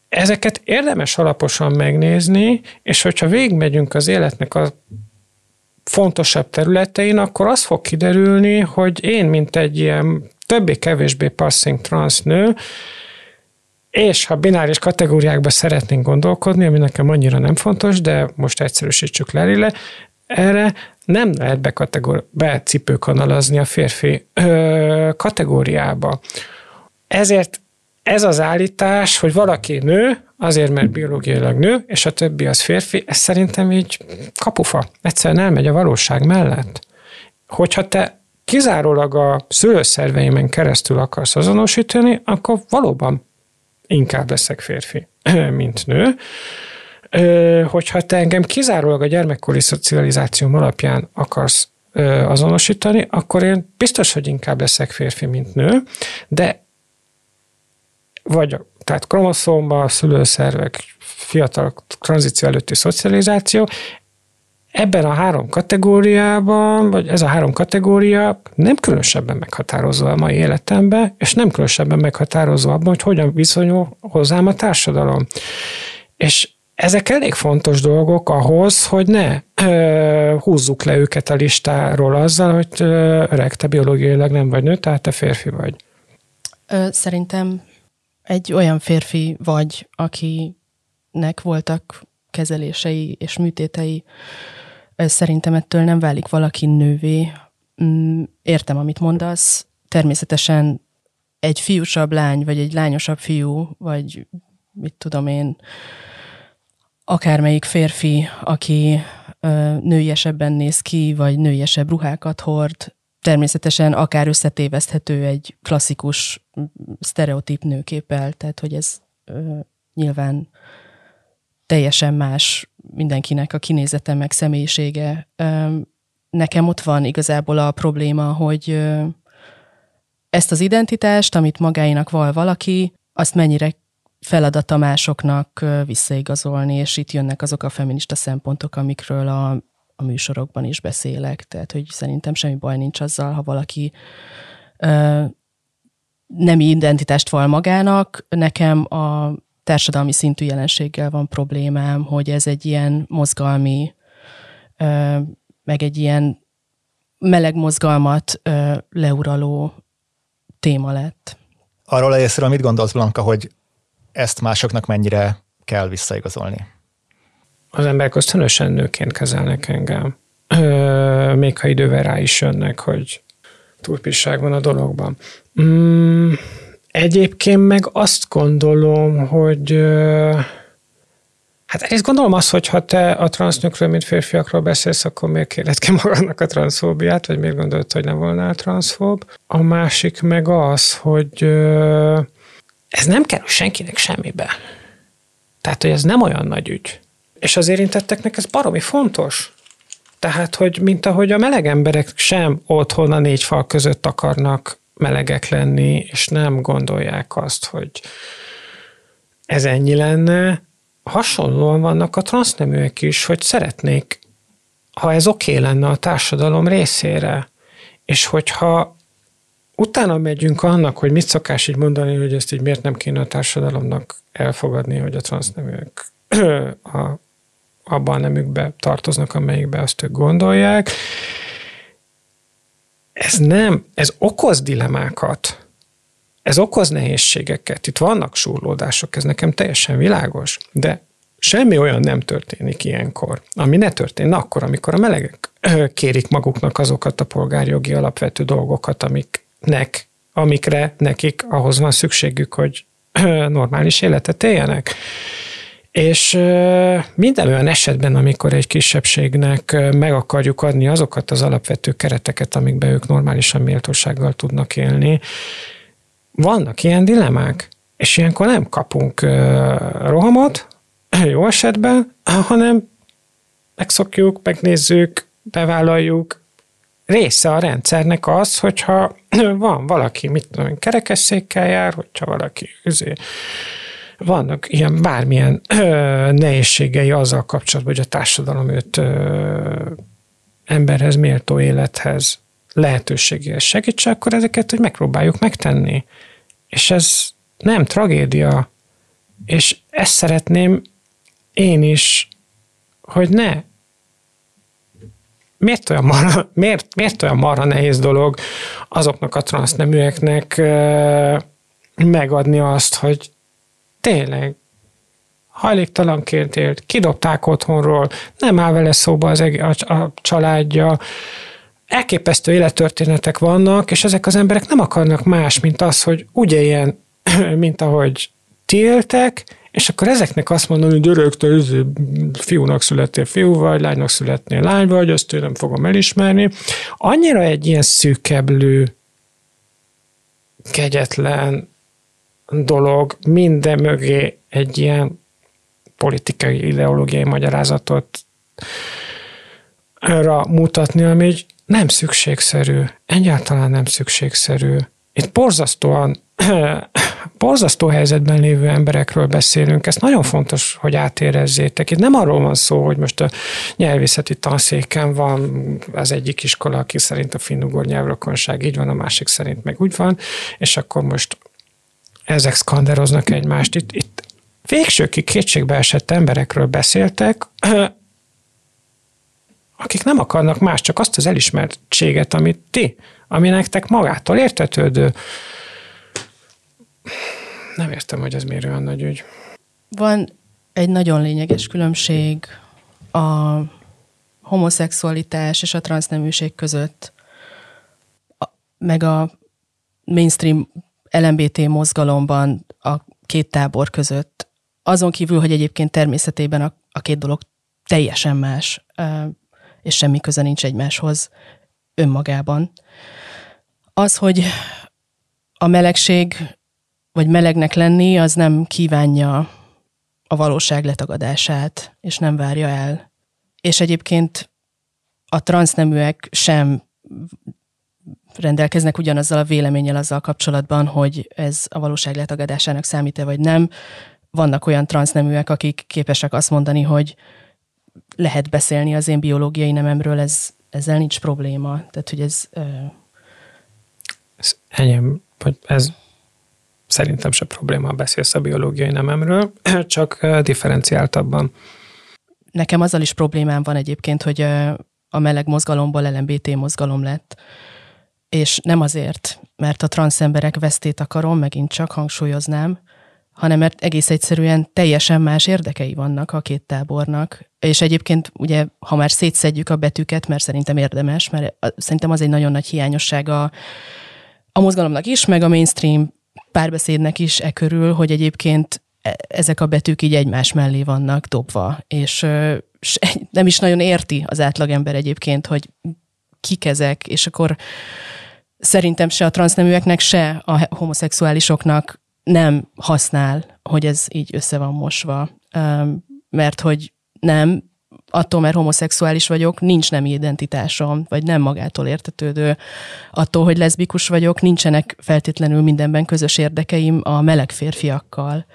ezeket érdemes alaposan megnézni, és hogyha végigmegyünk az életnek a fontosabb területein, akkor az fog kiderülni, hogy én, mint egy ilyen többé-kevésbé passing trans nő, és ha bináris kategóriákba szeretnénk gondolkodni, ami nekem annyira nem fontos, de most egyszerűsítsük le erre nem lehet bekategor- becipőkanalazni a férfi ö, kategóriába. Ezért ez az állítás, hogy valaki nő, azért, mert biológiailag nő, és a többi az férfi, ez szerintem így kapufa. Egyszerűen elmegy a valóság mellett. Hogyha te kizárólag a szülőszerveimen keresztül akarsz azonosítani, akkor valóban inkább leszek férfi, mint nő. Hogyha te engem kizárólag a gyermekkori szocializáció alapján akarsz azonosítani, akkor én biztos, hogy inkább leszek férfi, mint nő, de vagy tehát kromoszóma, szülőszervek, fiatal tranzíció előtti szocializáció, ebben a három kategóriában, vagy ez a három kategória nem különösebben meghatározó a mai életemben, és nem különösebben meghatározó abban, hogy hogyan viszonyul hozzám a társadalom. És ezek elég fontos dolgok ahhoz, hogy ne ö, húzzuk le őket a listáról azzal, hogy ö, öreg, te biológiailag nem vagy nő, tehát te férfi vagy. Szerintem egy olyan férfi vagy, akinek voltak kezelései és műtétei, szerintem ettől nem válik valaki nővé. Mm, értem, amit mondasz. Természetesen egy fiúsabb lány, vagy egy lányosabb fiú, vagy mit tudom én, akármelyik férfi, aki nőiesebben néz ki, vagy nőiesebb ruhákat hord, természetesen akár összetéveszthető egy klasszikus sztereotíp nőképpel, tehát hogy ez ö, nyilván teljesen más mindenkinek a kinézete meg személyisége. Ö, nekem ott van igazából a probléma, hogy ö, ezt az identitást, amit magáinak val valaki, azt mennyire feladata másoknak visszaigazolni, és itt jönnek azok a feminista szempontok, amikről a a műsorokban is beszélek, tehát hogy szerintem semmi baj nincs azzal, ha valaki ö, nem identitást val magának. Nekem a társadalmi szintű jelenséggel van problémám, hogy ez egy ilyen mozgalmi, ö, meg egy ilyen meleg mozgalmat ö, leuraló téma lett. Arról a részről mit gondolsz, Blanka, hogy ezt másoknak mennyire kell visszaigazolni? Az emberek ösztönösen nőként kezelnek engem. Ö, még ha idővel rá is jönnek, hogy turpisság van a dologban. Mm, egyébként meg azt gondolom, hogy Hát egyrészt gondolom azt, hogy ha te a transznőkről, mint férfiakról beszélsz, akkor miért kéred ki magadnak a transzfóbiát, vagy miért gondolod, hogy nem volnál transzfób. A másik meg az, hogy ez nem kerül senkinek semmibe. Tehát, hogy ez nem olyan nagy ügy. És az érintetteknek ez baromi fontos. Tehát, hogy mint ahogy a meleg emberek sem otthon a négy fal között akarnak melegek lenni, és nem gondolják azt, hogy ez ennyi lenne, hasonlóan vannak a transzneműek is, hogy szeretnék, ha ez oké okay lenne a társadalom részére, és hogyha utána megyünk annak, hogy mit szokás így mondani, hogy ezt így miért nem kéne a társadalomnak elfogadni, hogy a transzneműek a, abban a nemükbe tartoznak, amelyikbe azt ők gondolják. Ez nem, ez okoz dilemákat, ez okoz nehézségeket, itt vannak súrlódások, ez nekem teljesen világos, de semmi olyan nem történik ilyenkor, ami ne történne akkor, amikor a melegek kérik maguknak azokat a polgárjogi alapvető dolgokat, amiknek, amikre nekik ahhoz van szükségük, hogy normális életet éljenek. És minden olyan esetben, amikor egy kisebbségnek meg akarjuk adni azokat az alapvető kereteket, amikbe ők normálisan méltósággal tudnak élni, vannak ilyen dilemmák, és ilyenkor nem kapunk rohamot, jó esetben, hanem megszokjuk, megnézzük, bevállaljuk. Része a rendszernek az, hogyha van valaki, mit tudom, kerekesszékkel jár, hogyha valaki azért vannak ilyen bármilyen ö, nehézségei azzal kapcsolatban, hogy a társadalom őt ö, emberhez, méltó élethez, lehetőségéhez segítse, akkor ezeket hogy megpróbáljuk megtenni. És ez nem tragédia. És ezt szeretném én is, hogy ne. Miért olyan marha, miért, miért olyan marha nehéz dolog azoknak a transzneműeknek megadni azt, hogy tényleg. Hajléktalanként élt, kidobták otthonról, nem áll vele szóba az eg- a, a családja, elképesztő élettörténetek vannak, és ezek az emberek nem akarnak más, mint az, hogy úgy éljen, mint ahogy ti éltek, és akkor ezeknek azt mondani, hogy gyerek, te fiúnak születtél fiú vagy, lánynak születnél lány vagy, azt én nem fogom elismerni. Annyira egy ilyen szűkeblő, kegyetlen dolog, minden mögé egy ilyen politikai, ideológiai magyarázatot arra mutatni, ami nem szükségszerű, egyáltalán nem szükségszerű. Itt borzasztóan borzasztó helyzetben lévő emberekről beszélünk, ezt nagyon fontos, hogy átérezzétek. Itt nem arról van szó, hogy most a nyelvészeti tanszéken van az egyik iskola, aki szerint a finnugor nyelvrokonság így van, a másik szerint meg úgy van, és akkor most ezek skanderoznak egymást. Itt, itt végsőkig kétségbe esett emberekről beszéltek, akik nem akarnak más, csak azt az elismertséget, amit ti, ami nektek magától értetődő, nem értem, hogy ez miért olyan nagy ügy. Van egy nagyon lényeges különbség a homoszexualitás és a transzneműség között, meg a mainstream LMBT mozgalomban a két tábor között. Azon kívül, hogy egyébként természetében a, a két dolog teljesen más, és semmi köze nincs egymáshoz önmagában. Az, hogy a melegség vagy melegnek lenni, az nem kívánja a valóság letagadását, és nem várja el. És egyébként a transzneműek sem rendelkeznek ugyanazzal a véleménnyel azzal kapcsolatban, hogy ez a valóság letagadásának számít-e vagy nem. Vannak olyan transzneműek, akik képesek azt mondani, hogy lehet beszélni az én biológiai nememről, ez, ezzel nincs probléma. Tehát, hogy ez... Ez enyém, vagy ez szerintem se probléma, beszélsz a biológiai nememről, csak differenciáltabban. Nekem azzal is problémám van egyébként, hogy a meleg mozgalomból LMBT mozgalom lett. És nem azért, mert a transz emberek vesztét akarom, megint csak hangsúlyoznám, hanem mert egész egyszerűen teljesen más érdekei vannak a két tábornak. És egyébként ugye, ha már szétszedjük a betűket, mert szerintem érdemes, mert szerintem az egy nagyon nagy hiányossága a mozgalomnak is, meg a mainstream párbeszédnek is e körül, hogy egyébként e, ezek a betűk így egymás mellé vannak dobva, és nem is nagyon érti az átlagember egyébként, hogy kik ezek, és akkor szerintem se a transzneműeknek, se a homoszexuálisoknak nem használ, hogy ez így össze van mosva. Mert hogy nem, attól, mert homoszexuális vagyok, nincs nem identitásom, vagy nem magától értetődő. Attól, hogy leszbikus vagyok, nincsenek feltétlenül mindenben közös érdekeim a meleg férfiakkal.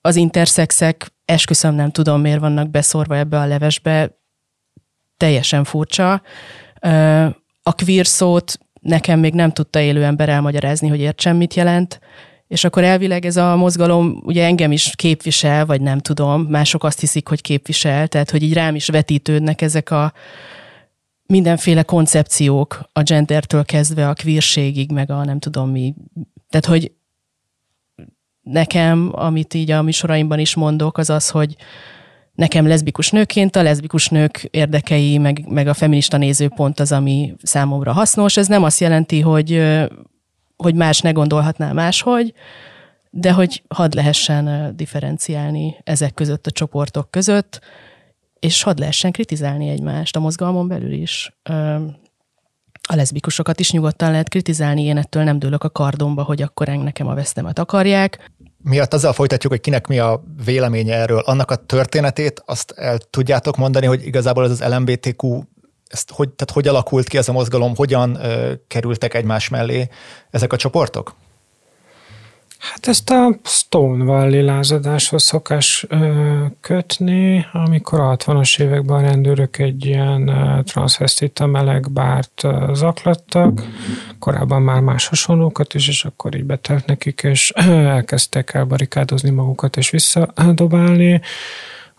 Az interszexek, esküszöm nem tudom, miért vannak beszorva ebbe a levesbe, teljesen furcsa. A queer szót nekem még nem tudta élő ember elmagyarázni, hogy értsem, mit jelent, és akkor elvileg ez a mozgalom ugye engem is képvisel, vagy nem tudom, mások azt hiszik, hogy képvisel, tehát hogy így rám is vetítődnek ezek a mindenféle koncepciók a gendertől kezdve a queerségig, meg a nem tudom mi. Tehát, hogy nekem, amit így a műsoraimban is mondok, az az, hogy nekem leszbikus nőként a leszbikus nők érdekei, meg, meg a feminista nézőpont az, ami számomra hasznos. Ez nem azt jelenti, hogy, hogy más ne gondolhatná máshogy, de hogy hadd lehessen differenciálni ezek között a csoportok között, és hadd lehessen kritizálni egymást a mozgalmon belül is. A leszbikusokat is nyugodtan lehet kritizálni, én ettől nem dőlök a kardomba, hogy akkor nekem a vesztemet akarják miatt azzal folytatjuk, hogy kinek mi a véleménye erről. Annak a történetét azt el tudjátok mondani, hogy igazából ez az LMBTQ, ezt hogy, tehát hogy alakult ki ez a mozgalom, hogyan ö, kerültek egymás mellé ezek a csoportok? Hát ezt a Stonewall lázadáshoz szokás ö, kötni, amikor a 60-as években a rendőrök egy ilyen transvestita meleg bárt ö, zaklattak, korábban már más hasonlókat is, és akkor így betelt nekik, és ö, elkezdtek elbarikádozni magukat és visszadobálni,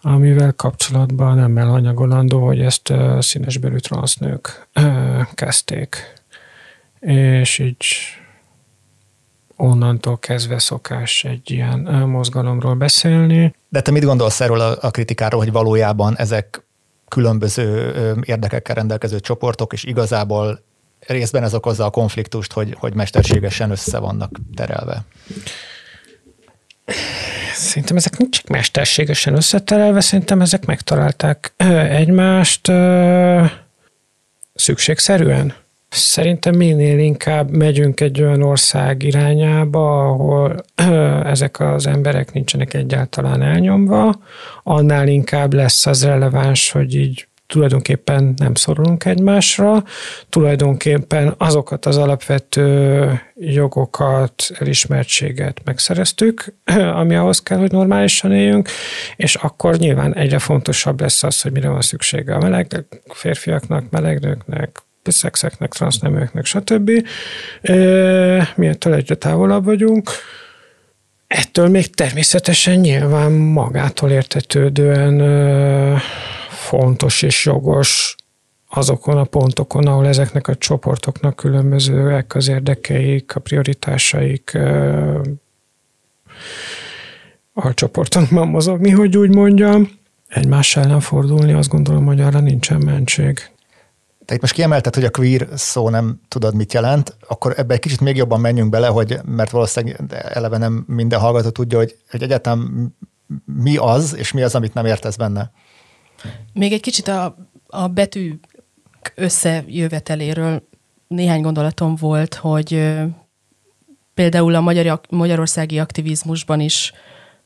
amivel kapcsolatban nem elhanyagolandó, hogy ezt ö, színesbőrű transznők ö, kezdték. És így onnantól kezdve szokás egy ilyen mozgalomról beszélni. De te mit gondolsz erről a, kritikáról, hogy valójában ezek különböző érdekekkel rendelkező csoportok, és igazából részben ez okozza a konfliktust, hogy, hogy mesterségesen össze vannak terelve? Szerintem ezek nincs csak mesterségesen összeterelve, szerintem ezek megtalálták egymást szükségszerűen. Szerintem minél inkább megyünk egy olyan ország irányába, ahol ezek az emberek nincsenek egyáltalán elnyomva, annál inkább lesz az releváns, hogy így tulajdonképpen nem szorulunk egymásra, tulajdonképpen azokat az alapvető jogokat, elismertséget megszereztük, ami ahhoz kell, hogy normálisan éljünk, és akkor nyilván egyre fontosabb lesz az, hogy mire van szüksége a meleg férfiaknak, melegnőknek, szexeknek, transzneműeknek, stb. Mi ettől egyre távolabb vagyunk. Ettől még természetesen nyilván magától értetődően fontos és jogos azokon a pontokon, ahol ezeknek a csoportoknak különbözőek az érdekeik, a prioritásaik, a csoportokban mozogni, hogy úgy mondjam. Egymás ellen fordulni, azt gondolom, hogy arra nincsen mentség. Te itt most kiemelted, hogy a queer szó nem tudod, mit jelent, akkor ebbe egy kicsit még jobban menjünk bele, hogy, mert valószínűleg eleve nem minden hallgató tudja, hogy, hogy egyetem mi az, és mi az, amit nem értesz benne. Még egy kicsit a, a betű összejöveteléről néhány gondolatom volt, hogy például a magyar, magyarországi aktivizmusban is,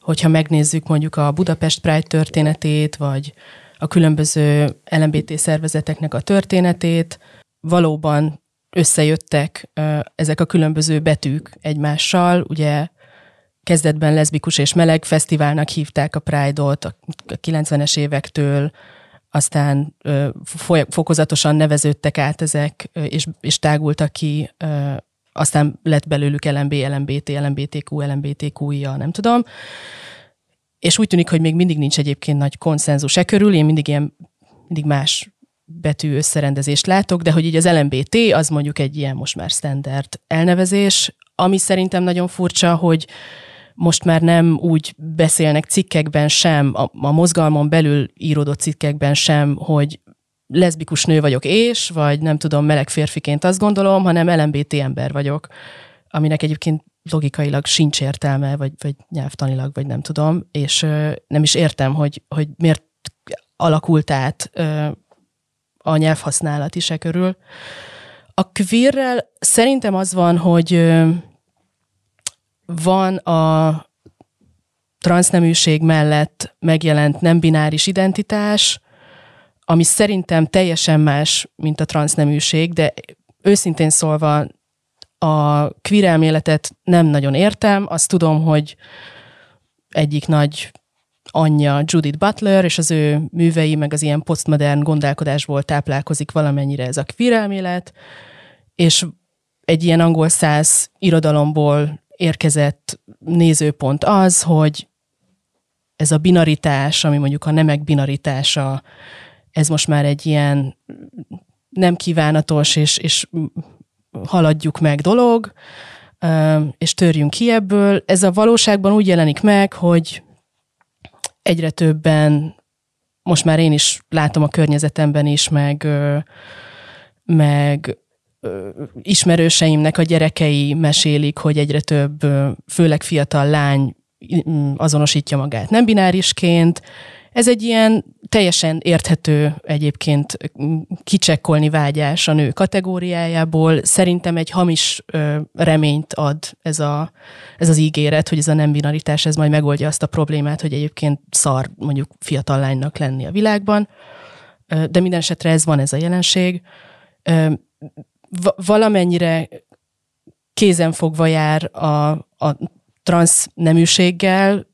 hogyha megnézzük mondjuk a Budapest Pride történetét, vagy a különböző LMBT szervezeteknek a történetét. Valóban összejöttek ezek a különböző betűk egymással, ugye kezdetben leszbikus és meleg fesztiválnak hívták a Pride-ot a 90-es évektől, aztán fokozatosan neveződtek át ezek, és, és tágultak ki, aztán lett belőlük LMB, LMBT, LMBTQ, LMBTQIA, nem tudom és úgy tűnik, hogy még mindig nincs egyébként nagy konszenzus e körül, én mindig ilyen, mindig más betű összerendezést látok, de hogy így az LMBT az mondjuk egy ilyen most már standard elnevezés, ami szerintem nagyon furcsa, hogy most már nem úgy beszélnek cikkekben sem, a, a mozgalmon belül íródott cikkekben sem, hogy leszbikus nő vagyok és, vagy nem tudom, meleg férfiként azt gondolom, hanem LMBT ember vagyok, aminek egyébként logikailag sincs értelme, vagy, vagy nyelvtanilag, vagy nem tudom, és ö, nem is értem, hogy, hogy miért alakult át ö, a nyelvhasználat is e körül. A queerrel szerintem az van, hogy ö, van a transzneműség mellett megjelent nem bináris identitás, ami szerintem teljesen más, mint a transzneműség, de őszintén szólva a queer nem nagyon értem, azt tudom, hogy egyik nagy anyja Judith Butler, és az ő művei, meg az ilyen posztmodern gondolkodásból táplálkozik valamennyire ez a queer és egy ilyen angol száz irodalomból érkezett nézőpont az, hogy ez a binaritás, ami mondjuk a nemek binaritása, ez most már egy ilyen nem kívánatos és, és haladjuk meg dolog, és törjünk ki ebből. Ez a valóságban úgy jelenik meg, hogy egyre többen, most már én is látom a környezetemben is, meg, meg ismerőseimnek a gyerekei mesélik, hogy egyre több, főleg fiatal lány azonosítja magát nem binárisként. Ez egy ilyen teljesen érthető egyébként kicsekkolni vágyás a nő kategóriájából. Szerintem egy hamis reményt ad ez, a, ez az ígéret, hogy ez a nem binaritás, ez majd megoldja azt a problémát, hogy egyébként szar mondjuk fiatal lánynak lenni a világban. De minden esetre ez van ez a jelenség valamennyire kézenfogva jár a, a transzneműséggel,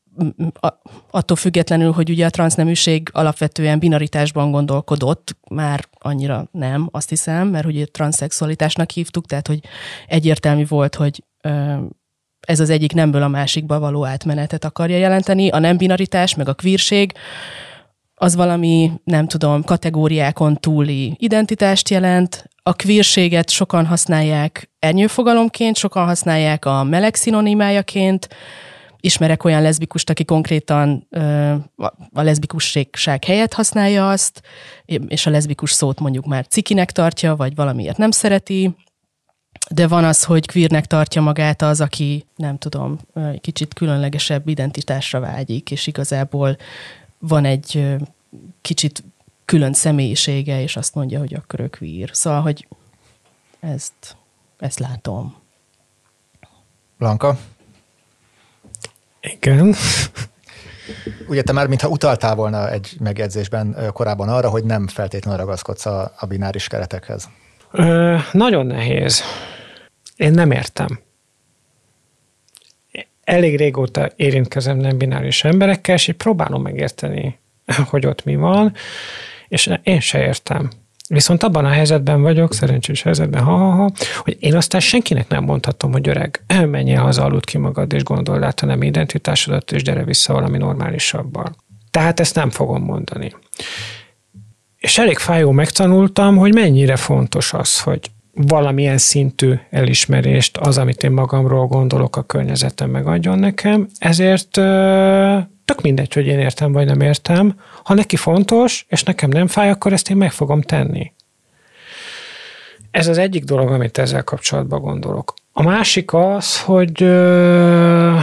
attól függetlenül, hogy ugye a transzneműség alapvetően binaritásban gondolkodott, már annyira nem, azt hiszem, mert ugye transzexualitásnak hívtuk, tehát hogy egyértelmű volt, hogy ez az egyik nemből a másikba való átmenetet akarja jelenteni. A nem binaritás, meg a queerség, az valami, nem tudom, kategóriákon túli identitást jelent, a queerséget sokan használják ernyőfogalomként, sokan használják a meleg szinonimájaként, ismerek olyan leszbikust, aki konkrétan a leszbikusság helyett használja azt, és a leszbikus szót mondjuk már cikinek tartja, vagy valamiért nem szereti, de van az, hogy queernek tartja magát az, aki nem tudom, kicsit különlegesebb identitásra vágyik, és igazából van egy kicsit külön személyisége, és azt mondja, hogy akkor ő queer. Szóval, hogy ezt, ezt látom. Blanka? Igen. Ugye te már mintha utaltál volna egy megjegyzésben korábban arra, hogy nem feltétlenül ragaszkodsz a, a bináris keretekhez. Ö, nagyon nehéz. Én nem értem. Elég régóta érintkezem nem bináris emberekkel, és így próbálom megérteni, hogy ott mi van, és én se értem. Viszont abban a helyzetben vagyok, szerencsés helyzetben, ha, ha, ha, hogy én aztán senkinek nem mondhatom, hogy öreg, menjél haza, aludt ki magad, és gondold át a identitásodat, és gyere vissza valami normálisabban. Tehát ezt nem fogom mondani. És elég fájó megtanultam, hogy mennyire fontos az, hogy valamilyen szintű elismerést az, amit én magamról gondolok, a környezetem megadjon nekem. Ezért tök mindegy, hogy én értem vagy nem értem. Ha neki fontos, és nekem nem fáj, akkor ezt én meg fogom tenni. Ez az egyik dolog, amit ezzel kapcsolatban gondolok. A másik az, hogy ö,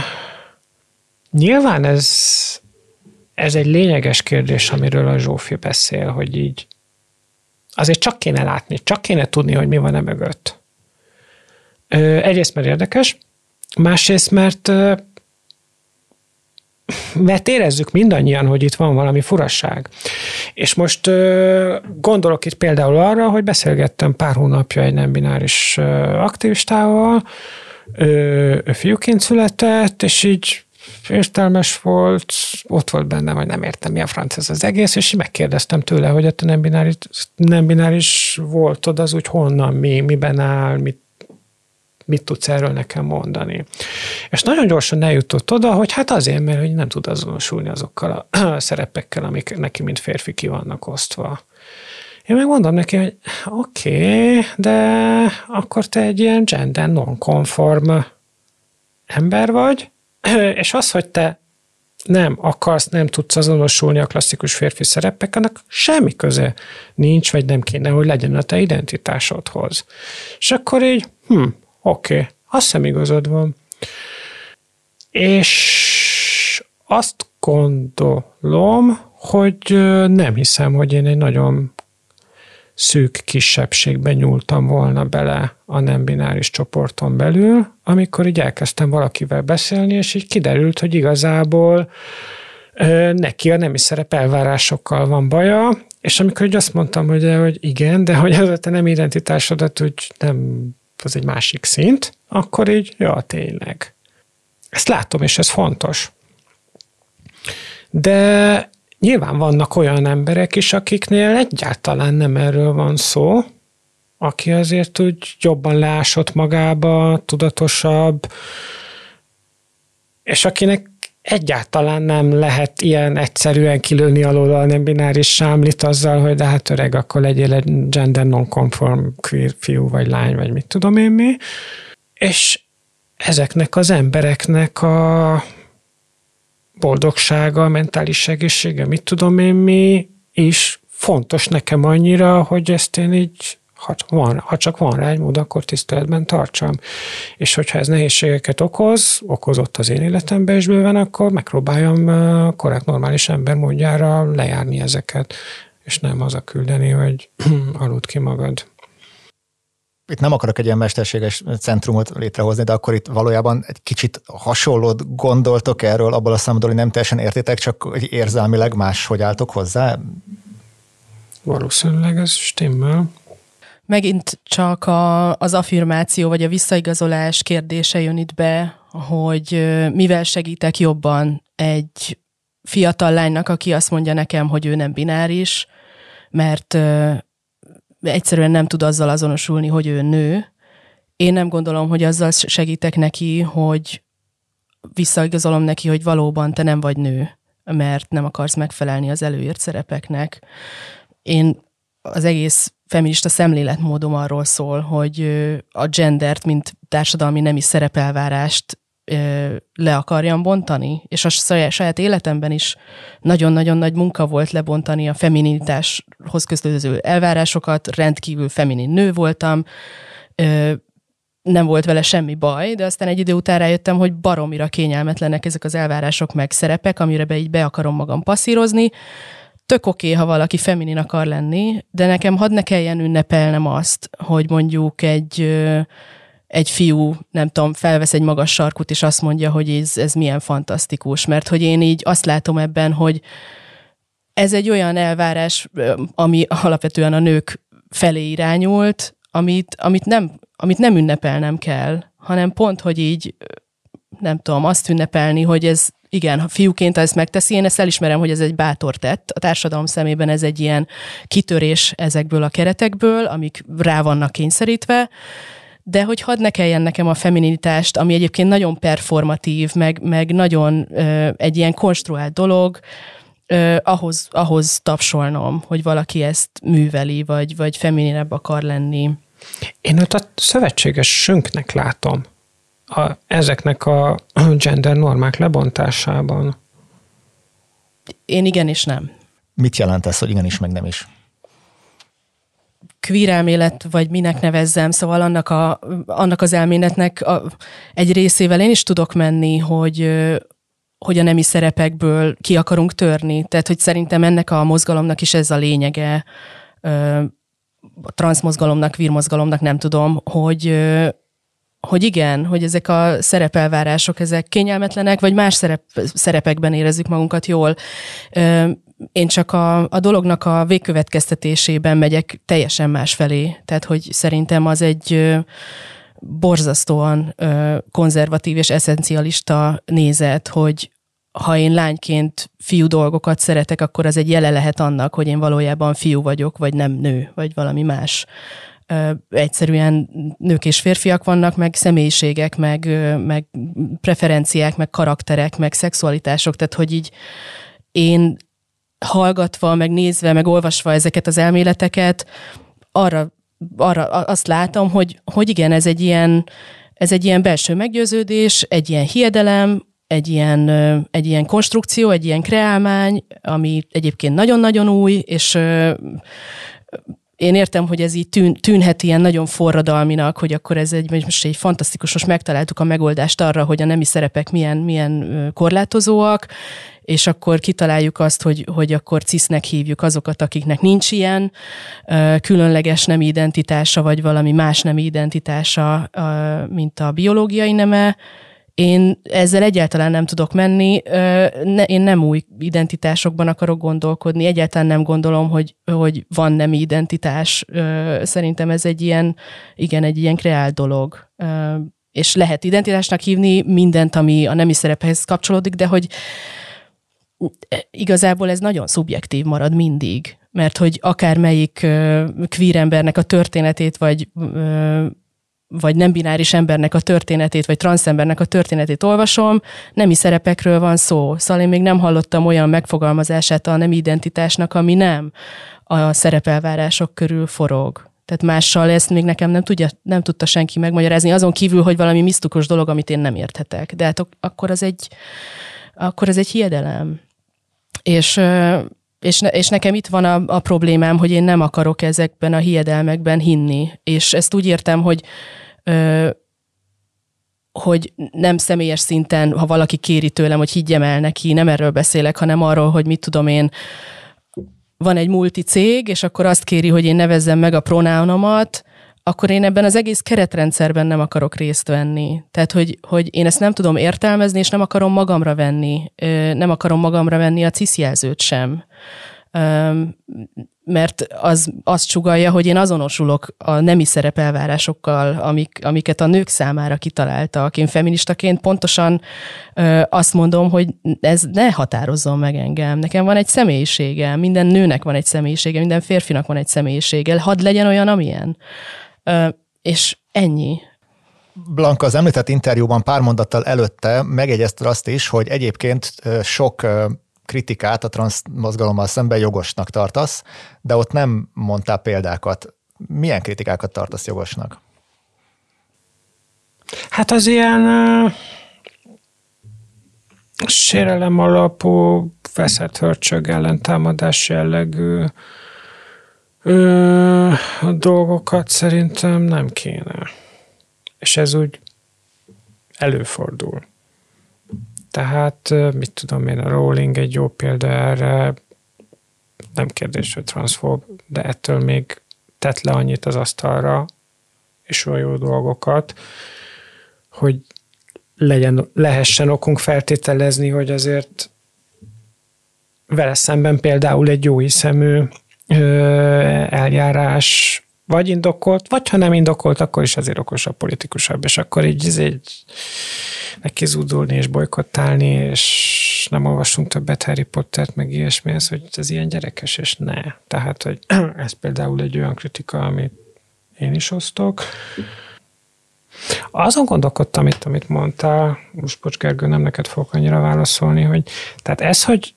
nyilván ez, ez egy lényeges kérdés, amiről a Zsófi beszél, hogy így azért csak kéne látni, csak kéne tudni, hogy mi van e mögött. Ö, egyrészt, mert érdekes, másrészt, mert mert érezzük mindannyian, hogy itt van valami furasság. És most gondolok itt például arra, hogy beszélgettem pár hónapja egy nem bináris aktivistával, ő, fiúként született, és így értelmes volt, ott volt benne, hogy nem értem, mi a franc ez az egész, és megkérdeztem tőle, hogy a nem bináris, nem bináris voltod, az úgy honnan, mi, miben áll, mit mit tudsz erről nekem mondani. És nagyon gyorsan eljutott oda, hogy hát azért, mert hogy nem tud azonosulni azokkal a szerepekkel, amik neki, mint férfi ki vannak osztva. Én megmondom neki, hogy oké, okay, de akkor te egy ilyen gender non-conform ember vagy, És az, hogy te nem akarsz, nem tudsz azonosulni a klasszikus férfi szerepek, annak semmi köze nincs, vagy nem kéne, hogy legyen a te identitásodhoz. És akkor így, hm, oké, okay, azt hiszem igazad van. És azt gondolom, hogy nem hiszem, hogy én egy nagyon szűk kisebbségben nyúltam volna bele a nem bináris csoporton belül, amikor így elkezdtem valakivel beszélni, és így kiderült, hogy igazából neki a nemi szerep elvárásokkal van baja, és amikor így azt mondtam, hogy, hogy igen, de hogy az a te nem identitásodat úgy nem, az egy másik szint, akkor így, ja, tényleg. Ezt látom, és ez fontos. De nyilván vannak olyan emberek is, akiknél egyáltalán nem erről van szó, aki azért úgy jobban lásott magába, tudatosabb, és akinek egyáltalán nem lehet ilyen egyszerűen kilőni alól a nem bináris sámlit azzal, hogy de hát öreg, akkor legyél egy gender non-conform queer fiú vagy lány, vagy mit tudom én mi. És ezeknek az embereknek a boldogsága, mentális egészsége, mit tudom én mi, is fontos nekem annyira, hogy ezt én így, ha, van, ha csak van rá egy mód, akkor tiszteletben tartsam. És hogyha ez nehézségeket okoz, okozott az én életemben is bőven, akkor megpróbáljam korrekt, normális ember módjára lejárni ezeket, és nem az a küldeni, hogy aludt ki magad itt nem akarok egy ilyen mesterséges centrumot létrehozni, de akkor itt valójában egy kicsit hasonlót gondoltok erről, abból a számodról, hogy nem teljesen értétek, csak érzelmileg máshogy álltok hozzá? Valószínűleg ez stimmel. Megint csak a, az affirmáció vagy a visszaigazolás kérdése jön itt be, hogy mivel segítek jobban egy fiatal lánynak, aki azt mondja nekem, hogy ő nem bináris, mert egyszerűen nem tud azzal azonosulni, hogy ő nő. Én nem gondolom, hogy azzal segítek neki, hogy visszaigazolom neki, hogy valóban te nem vagy nő, mert nem akarsz megfelelni az előírt szerepeknek. Én az egész feminista szemléletmódom arról szól, hogy a gendert, mint társadalmi nemi szerepelvárást le akarjam bontani, és a saját életemben is nagyon-nagyon nagy munka volt lebontani a feminitáshoz közlődő elvárásokat, rendkívül feminin nő voltam, nem volt vele semmi baj, de aztán egy idő után rájöttem, hogy baromira kényelmetlenek ezek az elvárások meg szerepek, amire be így be akarom magam passzírozni. Tök oké, okay, ha valaki feminin akar lenni, de nekem hadd ne kelljen ünnepelnem azt, hogy mondjuk egy egy fiú, nem tudom, felvesz egy magas sarkut, és azt mondja, hogy ez, ez milyen fantasztikus, mert hogy én így azt látom ebben, hogy ez egy olyan elvárás, ami alapvetően a nők felé irányult, amit, amit, nem, amit nem ünnepelnem kell, hanem pont, hogy így nem tudom, azt ünnepelni, hogy ez igen, ha fiúként ezt megteszi, én ezt elismerem, hogy ez egy bátor tett. A társadalom szemében ez egy ilyen kitörés ezekből a keretekből, amik rá vannak kényszerítve, de hogy hadd ne kelljen nekem a femininitást, ami egyébként nagyon performatív, meg, meg nagyon ö, egy ilyen konstruált dolog, ö, ahhoz, ahhoz tapsolnom, hogy valaki ezt műveli, vagy, vagy femininebb akar lenni. Én őt a szövetségesünknek látom a, ezeknek a gender normák lebontásában. Én igen és nem. Mit jelent ez, hogy igenis, meg nem is? queer elmélet, vagy minek nevezzem, szóval annak, a, annak az elméletnek a, egy részével én is tudok menni, hogy, hogy a nemi szerepekből ki akarunk törni. Tehát, hogy szerintem ennek a mozgalomnak is ez a lényege, a transzmozgalomnak, vírmozgalomnak nem tudom, hogy, hogy igen, hogy ezek a szerepelvárások, ezek kényelmetlenek, vagy más szerep, szerepekben érezzük magunkat jól én csak a, a dolognak a végkövetkeztetésében megyek teljesen más felé. Tehát, hogy szerintem az egy borzasztóan konzervatív és eszencialista nézet, hogy ha én lányként fiú dolgokat szeretek, akkor az egy jele lehet annak, hogy én valójában fiú vagyok, vagy nem nő, vagy valami más. Egyszerűen nők és férfiak vannak, meg személyiségek, meg, meg preferenciák, meg karakterek, meg szexualitások, tehát hogy így én hallgatva, meg nézve, meg olvasva ezeket az elméleteket, arra, arra azt látom, hogy, hogy igen, ez egy ilyen, ez egy ilyen belső meggyőződés, egy ilyen hiedelem, egy ilyen, egy ilyen konstrukció, egy ilyen kreálmány, ami egyébként nagyon-nagyon új, és én értem, hogy ez így tűn, tűnhet ilyen nagyon forradalminak, hogy akkor ez egy, most egy fantasztikus, most megtaláltuk a megoldást arra, hogy a nemi szerepek milyen, milyen korlátozóak, és akkor kitaláljuk azt, hogy, hogy akkor cisznek hívjuk azokat, akiknek nincs ilyen különleges nem identitása, vagy valami más nem identitása, mint a biológiai neme, én ezzel egyáltalán nem tudok menni, én nem új identitásokban akarok gondolkodni, egyáltalán nem gondolom, hogy, hogy van nem identitás. Szerintem ez egy ilyen, igen, egy ilyen kreált dolog. És lehet identitásnak hívni mindent, ami a nemi szerephez kapcsolódik, de hogy igazából ez nagyon szubjektív marad mindig, mert hogy akármelyik queer embernek a történetét, vagy vagy nem bináris embernek a történetét, vagy transzembernek a történetét olvasom, nemi szerepekről van szó. Szóval én még nem hallottam olyan megfogalmazását a nem identitásnak, ami nem a szerepelvárások körül forog. Tehát mással ezt még nekem nem, tudja, nem tudta senki megmagyarázni, azon kívül, hogy valami misztikus dolog, amit én nem érthetek. De hát akkor az egy, akkor az egy hiedelem. És és, ne, és nekem itt van a, a problémám, hogy én nem akarok ezekben a hiedelmekben hinni. És ezt úgy értem, hogy ö, hogy nem személyes szinten, ha valaki kéri tőlem, hogy higgyem el neki, nem erről beszélek, hanem arról, hogy mit tudom én, van egy multi cég, és akkor azt kéri, hogy én nevezzem meg a pronounomat, akkor én ebben az egész keretrendszerben nem akarok részt venni. Tehát, hogy, hogy én ezt nem tudom értelmezni, és nem akarom magamra venni. Nem akarom magamra venni a CISZ jelzőt sem mert az azt sugalja, hogy én azonosulok a nemi szerepelvárásokkal, amik, amiket a nők számára kitaláltak. Én feministaként pontosan azt mondom, hogy ez ne határozzon meg engem. Nekem van egy személyisége, minden nőnek van egy személyisége, minden férfinak van egy személyisége. Hadd legyen olyan, amilyen. És ennyi. Blanka, az említett interjúban pár mondattal előtte megjegyezted azt is, hogy egyébként sok kritikát a transz mozgalommal szemben jogosnak tartasz, de ott nem mondtál példákat. Milyen kritikákat tartasz jogosnak? Hát az ilyen uh, sérelem alapú, veszett hörcsög ellentámadás jellegű uh, dolgokat szerintem nem kéne. És ez úgy előfordul. Tehát, mit tudom én, a Rowling egy jó példa erre, nem kérdés, hogy transzfób, de ettől még tett le annyit az asztalra, és olyan jó dolgokat, hogy legyen, lehessen okunk feltételezni, hogy azért vele szemben például egy jó hiszemű eljárás vagy indokolt, vagy ha nem indokolt, akkor is azért okosabb, politikusabb, és akkor így, ez egy neki és bolykottálni, és nem olvasunk többet Harry Pottert, meg ilyesmi, ez, hogy ez ilyen gyerekes, és ne. Tehát, hogy ez például egy olyan kritika, amit én is osztok. Azon gondolkodtam itt, amit mondtál, most Bocs Gergő, nem neked fogok annyira válaszolni, hogy tehát ez, hogy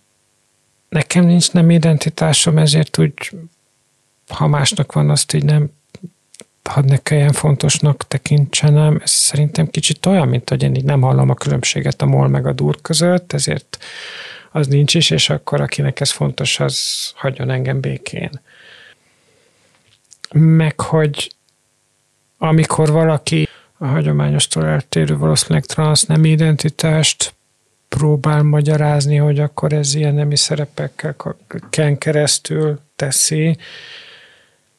nekem nincs nem identitásom, ezért úgy ha másnak van, azt így nem hadd ne kelljen fontosnak tekintsenem. Ez szerintem kicsit olyan, mint hogy én így nem hallom a különbséget a mol meg a dur között, ezért az nincs is, és akkor akinek ez fontos, az hagyjon engem békén. Meg, hogy amikor valaki a hagyományostól eltérő valószínűleg transz nem identitást próbál magyarázni, hogy akkor ez ilyen nemi szerepekkel keresztül teszi,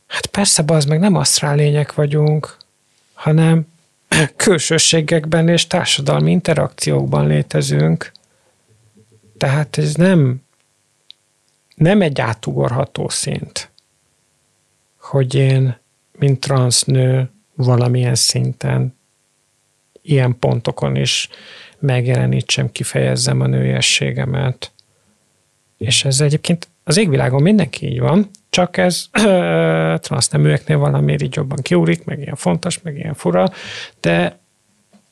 Hát persze, az meg nem asztrál lények vagyunk, hanem külsőségekben és társadalmi interakciókban létezünk. Tehát ez nem, nem egy átugorható szint, hogy én, mint transznő, valamilyen szinten, ilyen pontokon is megjelenítsem, kifejezzem a nőiességemet. És ez egyébként az égvilágon mindenki így van, csak ez transzneműeknél valamiért így jobban kiúrik, meg ilyen fontos, meg ilyen fura, de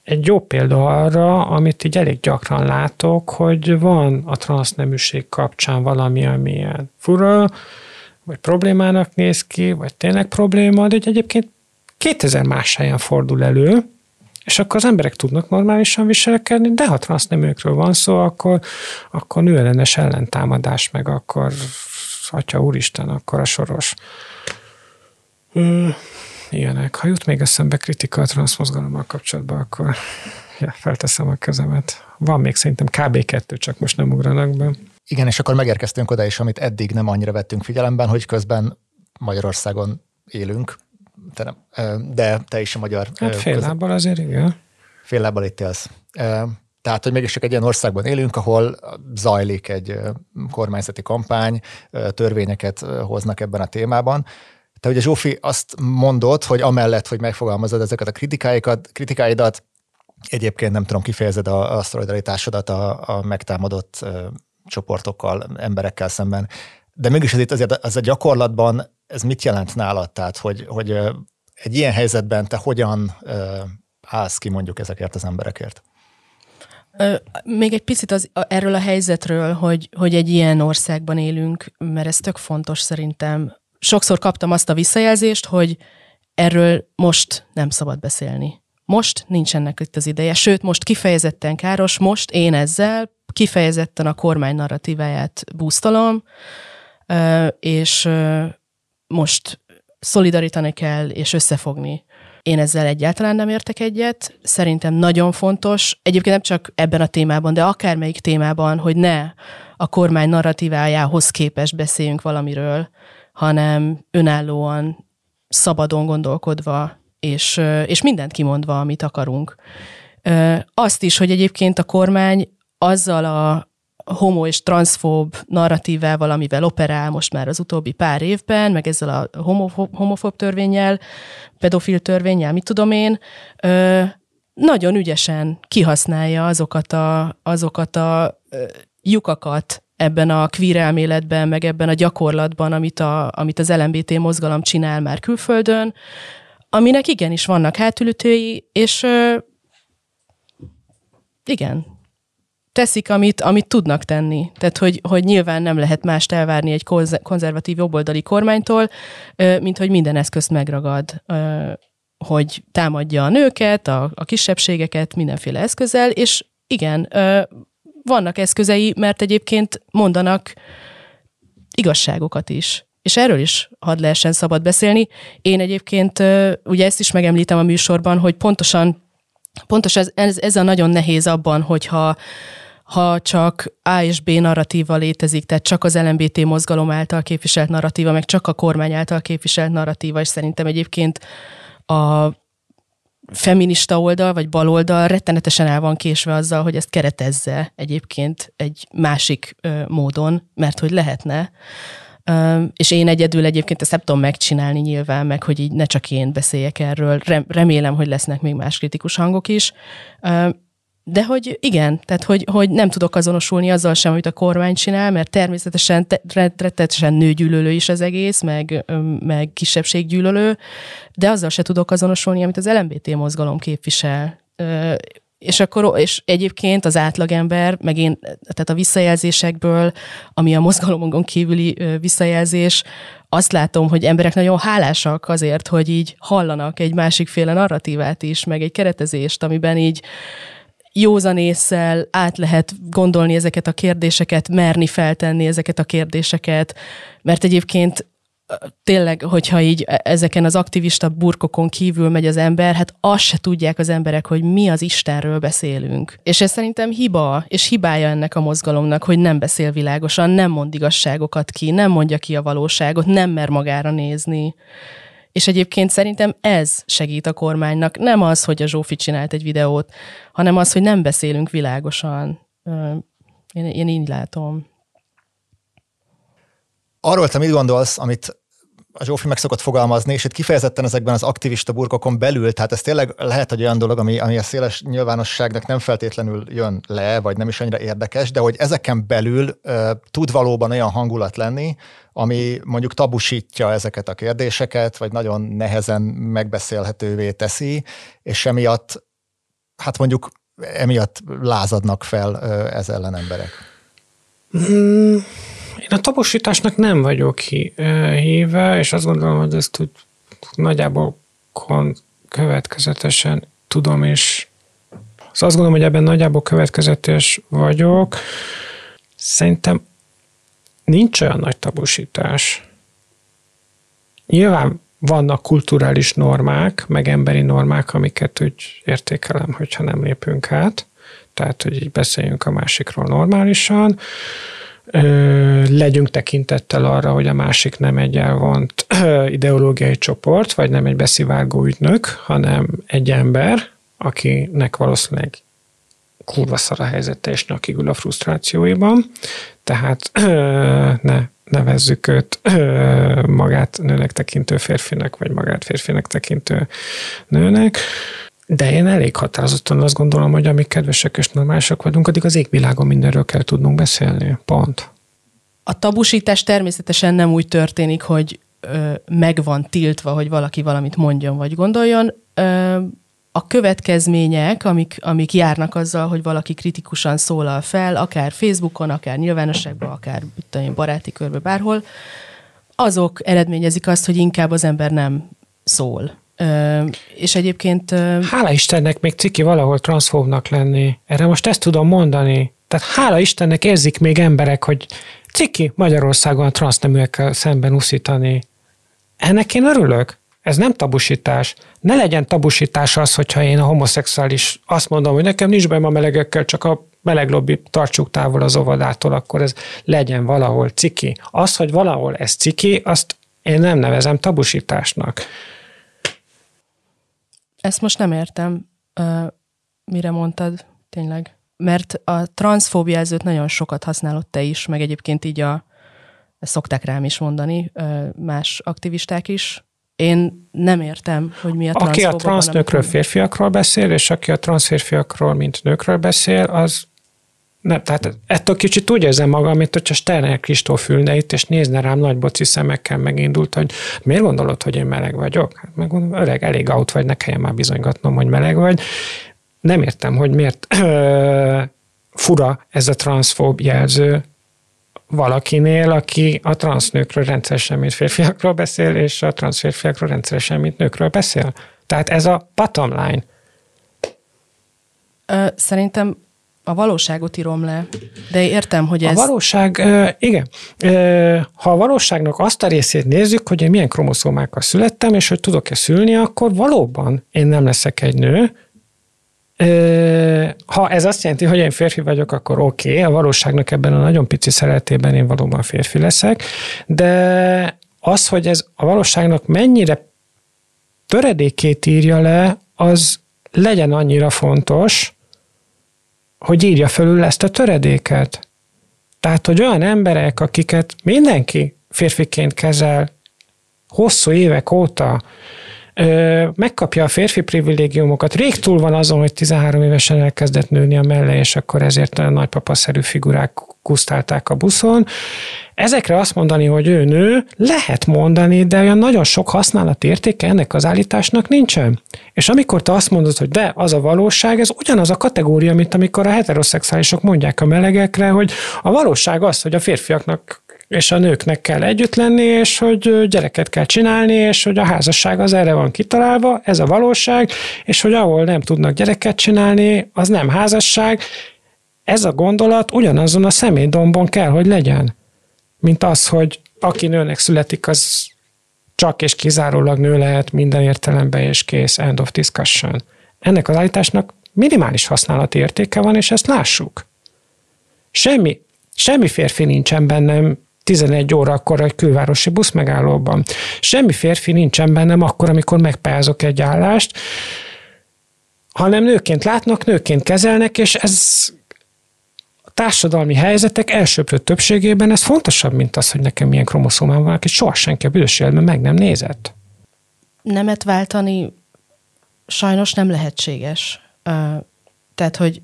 egy jó példa arra, amit így elég gyakran látok, hogy van a transzneműség kapcsán valami, ami ilyen fura, vagy problémának néz ki, vagy tényleg probléma, de egyébként 2000 más helyen fordul elő, És akkor az emberek tudnak normálisan viselkedni, de ha transzneműekről van szó, akkor, akkor nőellenes ellentámadás, meg akkor Atya Úristen, akkor a soros. ilyenek. Ha jut még eszembe kritika a transzmozgalommal kapcsolatban, akkor ja, felteszem a kezemet. Van még szerintem kb. kettő, csak most nem ugranak be. Igen, és akkor megérkeztünk oda is, amit eddig nem annyira vettünk figyelemben, hogy közben Magyarországon élünk, te nem, de te is a magyar... Hát fél lábbal azért, igen. Fél lábbal itt élsz. Tehát, hogy mégis csak egy ilyen országban élünk, ahol zajlik egy kormányzati kampány, törvényeket hoznak ebben a témában. Te ugye Zsófi azt mondod, hogy amellett, hogy megfogalmazod ezeket a kritikáikat, kritikáidat, egyébként nem tudom, kifejezed a, a szolidaritásodat a, a megtámadott csoportokkal, emberekkel szemben. De mégis ez itt azért az a gyakorlatban ez mit jelent nálad? Tehát, hogy, hogy egy ilyen helyzetben te hogyan állsz ki mondjuk ezekért az emberekért? Még egy picit az, erről a helyzetről, hogy, hogy egy ilyen országban élünk, mert ez tök fontos szerintem. Sokszor kaptam azt a visszajelzést, hogy erről most nem szabad beszélni. Most nincsenek itt az ideje, sőt, most kifejezetten káros, most én ezzel kifejezetten a kormány narratíváját búztolom, és most szolidarítani kell, és összefogni. Én ezzel egyáltalán nem értek egyet. Szerintem nagyon fontos, egyébként nem csak ebben a témában, de akármelyik témában, hogy ne a kormány narratívájához képest beszéljünk valamiről, hanem önállóan, szabadon gondolkodva, és, és mindent kimondva, amit akarunk. Azt is, hogy egyébként a kormány azzal a homo és transzfób narratívával, amivel operál most már az utóbbi pár évben, meg ezzel a homofób, homofób törvényel, pedofil törvényel, mit tudom én, ö, nagyon ügyesen kihasználja azokat a, azokat a ö, lyukakat ebben a queer elméletben, meg ebben a gyakorlatban, amit, a, amit az LMBT mozgalom csinál már külföldön, aminek igenis vannak hátülütői, és ö, igen, teszik, amit, amit tudnak tenni. Tehát, hogy, hogy nyilván nem lehet mást elvárni egy konzervatív jobboldali kormánytól, mint hogy minden eszközt megragad, hogy támadja a nőket, a, a kisebbségeket mindenféle eszközzel, és igen, vannak eszközei, mert egyébként mondanak igazságokat is. És erről is hadd lehessen szabad beszélni. Én egyébként, ugye ezt is megemlítem a műsorban, hogy pontosan Pontosan ez, ez, ez a nagyon nehéz abban, hogyha ha csak A és B narratíva létezik, tehát csak az LMBT mozgalom által képviselt narratíva, meg csak a kormány által képviselt narratíva, és szerintem egyébként a feminista oldal, vagy baloldal rettenetesen el van késve azzal, hogy ezt keretezze egyébként egy másik ö, módon, mert hogy lehetne. Ö, és én egyedül egyébként ezt nem tudom megcsinálni nyilván, meg hogy így ne csak én beszéljek erről. Remélem, hogy lesznek még más kritikus hangok is. Ö, de hogy igen, tehát hogy, hogy nem tudok azonosulni azzal sem, amit a kormány csinál, mert természetesen rettetesen nőgyűlölő is az egész, meg, meg kisebbséggyűlölő, de azzal se tudok azonosulni, amit az LMBT mozgalom képvisel. És akkor, és egyébként az átlagember, meg én, tehát a visszajelzésekből, ami a mozgalomon kívüli visszajelzés, azt látom, hogy emberek nagyon hálásak azért, hogy így hallanak egy másikféle narratívát is, meg egy keretezést, amiben így józanésszel át lehet gondolni ezeket a kérdéseket, merni feltenni ezeket a kérdéseket, mert egyébként tényleg, hogyha így e, ezeken az aktivista burkokon kívül megy az ember, hát azt se tudják az emberek, hogy mi az Istenről beszélünk. És ez szerintem hiba, és hibája ennek a mozgalomnak, hogy nem beszél világosan, nem mond igazságokat ki, nem mondja ki a valóságot, nem mer magára nézni. És egyébként szerintem ez segít a kormánynak. Nem az, hogy a Zsófi csinált egy videót, hanem az, hogy nem beszélünk világosan. Én, én így látom. Arról te mit gondolsz, amit a Zsófi meg szokott fogalmazni, és itt kifejezetten ezekben az aktivista burkokon belül, tehát ez tényleg lehet egy olyan dolog, ami, ami a széles nyilvánosságnak nem feltétlenül jön le, vagy nem is annyira érdekes, de hogy ezeken belül uh, tud valóban olyan hangulat lenni, ami mondjuk tabusítja ezeket a kérdéseket, vagy nagyon nehezen megbeszélhetővé teszi, és emiatt, hát mondjuk emiatt lázadnak fel ez ellen emberek. Mm én a taposításnak nem vagyok híve, és azt gondolom, hogy ezt úgy nagyjából következetesen tudom, és azt gondolom, hogy ebben nagyjából következetes vagyok. Szerintem nincs olyan nagy tabusítás. Nyilván vannak kulturális normák, meg emberi normák, amiket úgy értékelem, hogyha nem lépünk át. Tehát, hogy így beszéljünk a másikról normálisan. Legyünk tekintettel arra, hogy a másik nem egy elvont ideológiai csoport, vagy nem egy beszivárgó ügynök, hanem egy ember, akinek valószínűleg kurva szar a helyzete, és nyakig a frusztrációiban. Tehát ne nevezzük őt magát nőnek tekintő férfinek, vagy magát férfinek tekintő nőnek. De én elég határozottan azt gondolom, hogy amíg kedvesek és normálisak vagyunk, addig az égvilágon mindenről kell tudnunk beszélni. Pont. A tabusítás természetesen nem úgy történik, hogy ö, meg van tiltva, hogy valaki valamit mondjon vagy gondoljon. Ö, a következmények, amik, amik járnak azzal, hogy valaki kritikusan szólal fel, akár Facebookon, akár nyilvánosságban, akár tudom, baráti körbe, bárhol, azok eredményezik azt, hogy inkább az ember nem szól. Ö, és egyébként... Ö... Hála Istennek még ciki valahol transzfóbnak lenni. Erre most ezt tudom mondani. Tehát hála Istennek érzik még emberek, hogy ciki Magyarországon a transzneműekkel szemben uszítani. Ennek én örülök. Ez nem tabusítás. Ne legyen tabusítás az, hogyha én a homoszexuális azt mondom, hogy nekem nincs bajom a melegekkel, csak a meleg lobby tartsuk távol az óvodától, akkor ez legyen valahol ciki. Az, hogy valahol ez ciki, azt én nem nevezem tabusításnak. Ezt most nem értem, mire mondtad, tényleg. Mert a transzfóbiázőt nagyon sokat használod te is, meg egyébként így a, ezt szokták rám is mondani, más aktivisták is, én nem értem, hogy mi a Aki a transznőkről férfiakról beszél, és aki a transzférfiakról, mint nőkről beszél, az nem, tehát ettől kicsit úgy érzem magam, mint hogyha Sterner Kristóf ülne itt, és nézne rám nagy boci szemekkel megindult, hogy miért gondolod, hogy én meleg vagyok? Hát megmondom, öreg, elég out vagy, ne kelljen már bizonygatnom, hogy meleg vagy. Nem értem, hogy miért ö, fura ez a transzfób jelző, valakinél, aki a transznőkről rendszeresen, mint férfiakról beszél, és a transzférfiakról rendszeresen, mint nőkről beszél. Tehát ez a bottom line. Szerintem a valóságot írom le, de értem, hogy ez... A valóság, igen. Ha a valóságnak azt a részét nézzük, hogy én milyen kromoszómákkal születtem, és hogy tudok-e szülni, akkor valóban én nem leszek egy nő, ha ez azt jelenti, hogy én férfi vagyok, akkor oké, okay, a valóságnak ebben a nagyon pici szeretében én valóban férfi leszek, de az, hogy ez a valóságnak mennyire töredékét írja le, az legyen annyira fontos, hogy írja fölül ezt a töredéket. Tehát, hogy olyan emberek, akiket mindenki férfiként kezel hosszú évek óta, megkapja a férfi privilégiumokat. Rég túl van azon, hogy 13 évesen elkezdett nőni a melle, és akkor ezért a nagypapaszerű figurák kusztálták a buszon. Ezekre azt mondani, hogy ő nő, lehet mondani, de olyan nagyon sok használat értéke ennek az állításnak nincsen. És amikor te azt mondod, hogy de, az a valóság, ez ugyanaz a kategória, mint amikor a heteroszexuálisok mondják a melegekre, hogy a valóság az, hogy a férfiaknak és a nőknek kell együtt lenni, és hogy gyereket kell csinálni, és hogy a házasság az erre van kitalálva, ez a valóság, és hogy ahol nem tudnak gyereket csinálni, az nem házasság. Ez a gondolat ugyanazon a személydombon kell, hogy legyen, mint az, hogy aki nőnek születik, az csak és kizárólag nő lehet minden értelemben, és kész, end of discussion. Ennek az állításnak minimális használati értéke van, és ezt lássuk. Semmi, semmi férfi nincsen bennem 11 órakor egy külvárosi buszmegállóban. Semmi férfi nincsen bennem akkor, amikor megpályázok egy állást, hanem nőként látnak, nőként kezelnek, és ez társadalmi helyzetek elsőprő többségében ez fontosabb, mint az, hogy nekem milyen kromoszómám van, akit soha senki a büdös meg nem nézett. Nemet váltani sajnos nem lehetséges. Tehát, hogy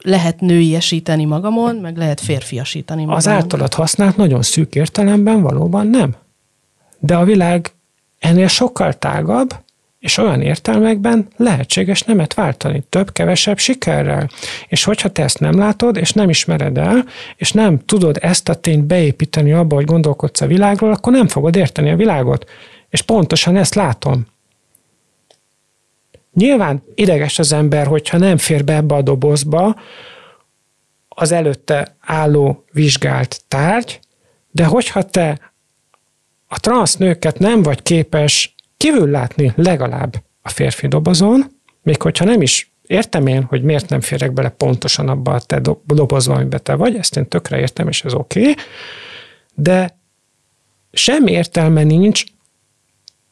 lehet nőiesíteni magamon, meg lehet férfiasítani magamon. Az általad használt nagyon szűk értelemben valóban nem. De a világ ennél sokkal tágabb, és olyan értelmekben lehetséges nemet váltani, több-kevesebb sikerrel. És hogyha te ezt nem látod, és nem ismered el, és nem tudod ezt a tényt beépíteni abba, hogy gondolkodsz a világról, akkor nem fogod érteni a világot. És pontosan ezt látom Nyilván ideges az ember, hogyha nem fér be ebbe a dobozba az előtte álló vizsgált tárgy, de hogyha te a transz nőket nem vagy képes kívül látni legalább a férfi dobozon, még hogyha nem is értem én, hogy miért nem férek bele pontosan abba a te dobozba, amiben te vagy, ezt én tökre értem, és ez oké, okay, de semmi értelme nincs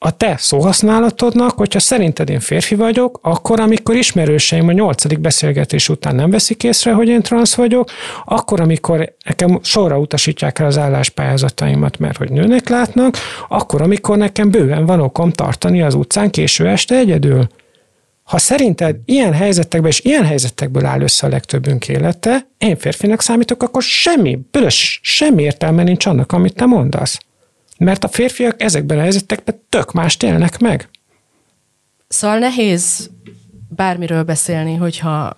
a te szóhasználatodnak, hogyha szerinted én férfi vagyok, akkor, amikor ismerőseim a nyolcadik beszélgetés után nem veszik észre, hogy én transz vagyok, akkor, amikor nekem sorra utasítják el az álláspályázataimat, mert hogy nőnek látnak, akkor, amikor nekem bőven van okom tartani az utcán késő este egyedül. Ha szerinted ilyen helyzetekben és ilyen helyzetekből áll össze a legtöbbünk élete, én férfinak számítok, akkor semmi, bős, semmi értelme nincs annak, amit te mondasz. Mert a férfiak ezekben a helyzetekben tök mást élnek meg. Szóval nehéz bármiről beszélni, hogyha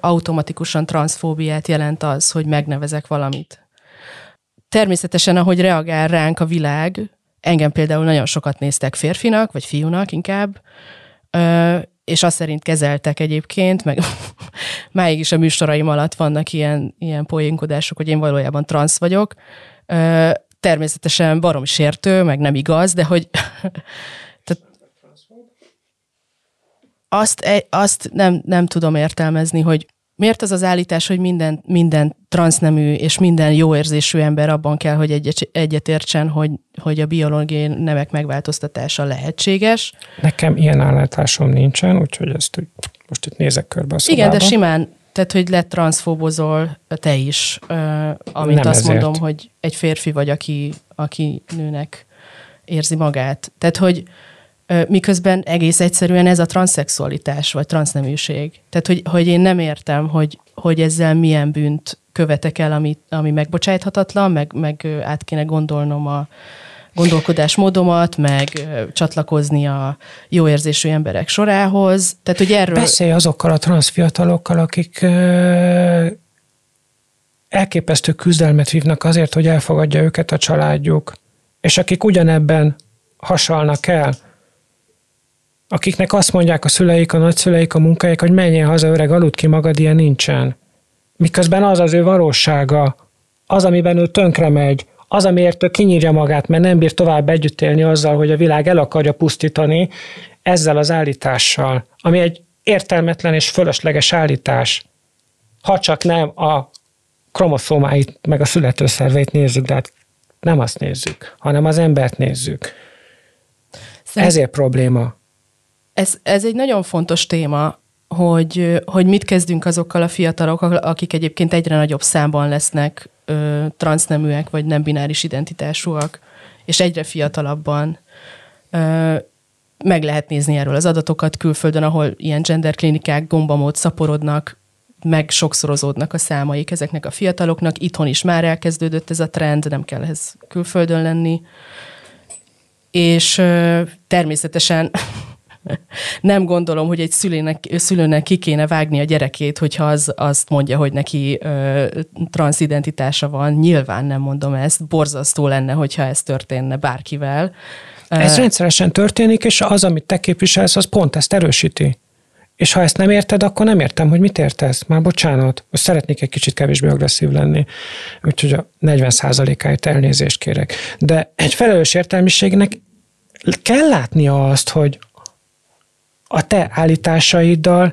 automatikusan transzfóbiát jelent az, hogy megnevezek valamit. Természetesen, ahogy reagál ránk a világ, engem például nagyon sokat néztek férfinak, vagy fiúnak inkább, és azt szerint kezeltek egyébként, meg máig is a műsoraim alatt vannak ilyen, ilyen poénkodások, hogy én valójában transz vagyok természetesen barom sértő, meg nem igaz, de hogy tehát azt, azt nem, nem tudom értelmezni, hogy miért az az állítás, hogy minden, minden transznemű és minden jó érzésű ember abban kell, hogy egyet, egyetértsen, hogy, hogy a biológiai nemek megváltoztatása lehetséges. Nekem ilyen állításom nincsen, úgyhogy ezt most itt nézek körbe a szobába. Igen, de simán tehát, hogy letranszfóbozol te is, amint Nem azt ezért. mondom, hogy egy férfi vagy, aki, aki nőnek érzi magát. Tehát, hogy miközben egész egyszerűen ez a transzexualitás, vagy transzneműség. Tehát, hogy, hogy én nem értem, hogy, hogy ezzel milyen bűnt követek el, ami, ami megbocsájthatatlan, meg, meg át kéne gondolnom a, gondolkodásmódomat, meg csatlakozni a jó érzésű emberek sorához. Tehát, hogy erről... Beszélj azokkal a transzfiatalokkal, akik elképesztő küzdelmet vívnak azért, hogy elfogadja őket a családjuk, és akik ugyanebben hasalnak el, akiknek azt mondják a szüleik, a nagyszüleik, a munkáik, hogy menjél haza, öreg, aludt ki magad, ilyen nincsen. Miközben az az ő valósága, az, amiben ő tönkre megy, az, amiért kinyírja magát, mert nem bír tovább együtt élni azzal, hogy a világ el akarja pusztítani, ezzel az állítással, ami egy értelmetlen és fölösleges állítás. Ha csak nem a kromoszómáit, meg a születőszerveit nézzük, de hát nem azt nézzük, hanem az embert nézzük. Szerint Ezért probléma. Ez, ez egy nagyon fontos téma, hogy, hogy mit kezdünk azokkal a fiatalokkal, akik egyébként egyre nagyobb számban lesznek ö, transzneműek, vagy nem bináris identitásúak, és egyre fiatalabban ö, meg lehet nézni erről az adatokat külföldön, ahol ilyen genderklinikák gombamód szaporodnak, meg sokszorozódnak a számaik ezeknek a fiataloknak. Itthon is már elkezdődött ez a trend, nem kell ehhez külföldön lenni. És ö, természetesen nem gondolom, hogy egy szülőnek, szülőnek ki kéne vágni a gyerekét, hogyha az azt mondja, hogy neki ö, transzidentitása van. Nyilván nem mondom ezt. Borzasztó lenne, hogyha ez történne bárkivel. Ez rendszeresen történik, és az, amit te képviselsz, az pont ezt erősíti. És ha ezt nem érted, akkor nem értem, hogy mit értesz. Már bocsánat, most szeretnék egy kicsit kevésbé agresszív lenni, úgyhogy a 40%-áért elnézést kérek. De egy felelős értelmiségnek kell látnia azt, hogy a te állításaiddal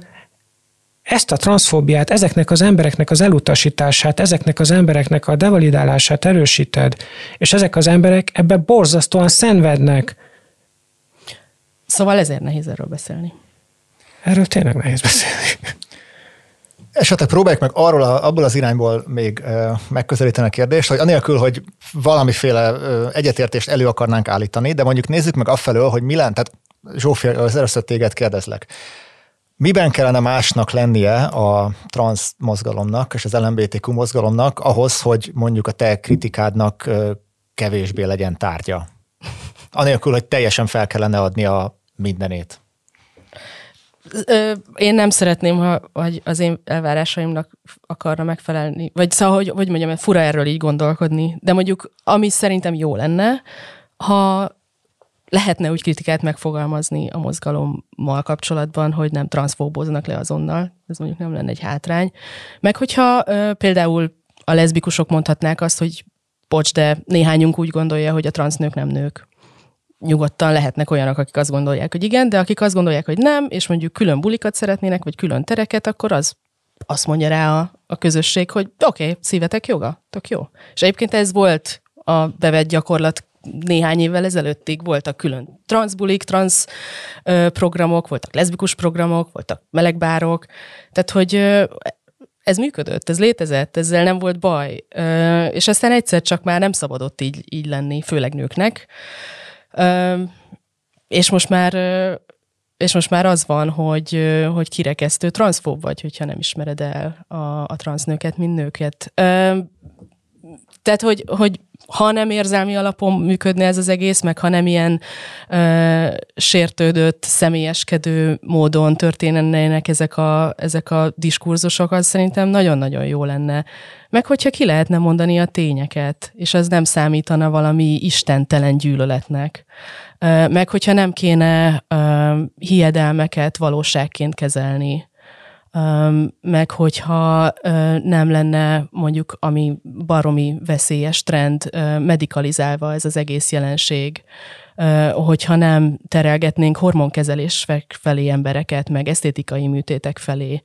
ezt a transzfóbiát, ezeknek az embereknek az elutasítását, ezeknek az embereknek a devalidálását erősíted, és ezek az emberek ebbe borzasztóan szenvednek. Szóval ezért nehéz erről beszélni. Erről tényleg nehéz beszélni. Esetleg próbáljuk meg arról, a, abból az irányból még ö, megközelíteni a kérdést, hogy anélkül, hogy valamiféle ö, egyetértést elő akarnánk állítani, de mondjuk nézzük meg afelől, hogy mi lenne, tehát Zsófi, az először téged kérdezlek. Miben kellene másnak lennie a trans mozgalomnak és az LMBTQ mozgalomnak ahhoz, hogy mondjuk a te kritikádnak kevésbé legyen tárgya? Anélkül, hogy teljesen fel kellene adni a mindenét. Én nem szeretném, ha hogy az én elvárásaimnak akarna megfelelni. Vagy szóval, hogy, hogy mondjam, fura erről így gondolkodni. De mondjuk, ami szerintem jó lenne, ha lehetne úgy kritikát megfogalmazni a mozgalommal kapcsolatban, hogy nem transzfóboznak le azonnal, ez mondjuk nem lenne egy hátrány. Meg hogyha ö, például a leszbikusok mondhatnák azt, hogy bocs, de néhányunk úgy gondolja, hogy a transznők nem nők. Nyugodtan lehetnek olyanok, akik azt gondolják, hogy igen, de akik azt gondolják, hogy nem, és mondjuk külön bulikat szeretnének, vagy külön tereket, akkor az azt mondja rá a, a közösség, hogy oké, okay, szívetek joga, tök jó. És egyébként ez volt a bevett gyakorlat néhány évvel ezelőttig voltak külön transzbulik, transz programok, voltak leszbikus programok, voltak melegbárok, tehát hogy ez működött, ez létezett, ezzel nem volt baj. És aztán egyszer csak már nem szabadott így, így lenni, főleg nőknek. És most már és most már az van, hogy, hogy kirekesztő transzfób vagy, hogyha nem ismered el a, a transznőket, mint nőket. Tehát, hogy, hogy ha nem érzelmi alapon működne ez az egész, meg ha nem ilyen ö, sértődött, személyeskedő módon történnének ezek a, ezek a diskurzusok, az szerintem nagyon-nagyon jó lenne. Meg hogyha ki lehetne mondani a tényeket, és az nem számítana valami istentelen gyűlöletnek. Ö, meg hogyha nem kéne ö, hiedelmeket valóságként kezelni meg hogyha nem lenne mondjuk, ami baromi veszélyes trend, medikalizálva ez az egész jelenség, hogyha nem terelgetnénk hormonkezelés felé embereket, meg esztétikai műtétek felé,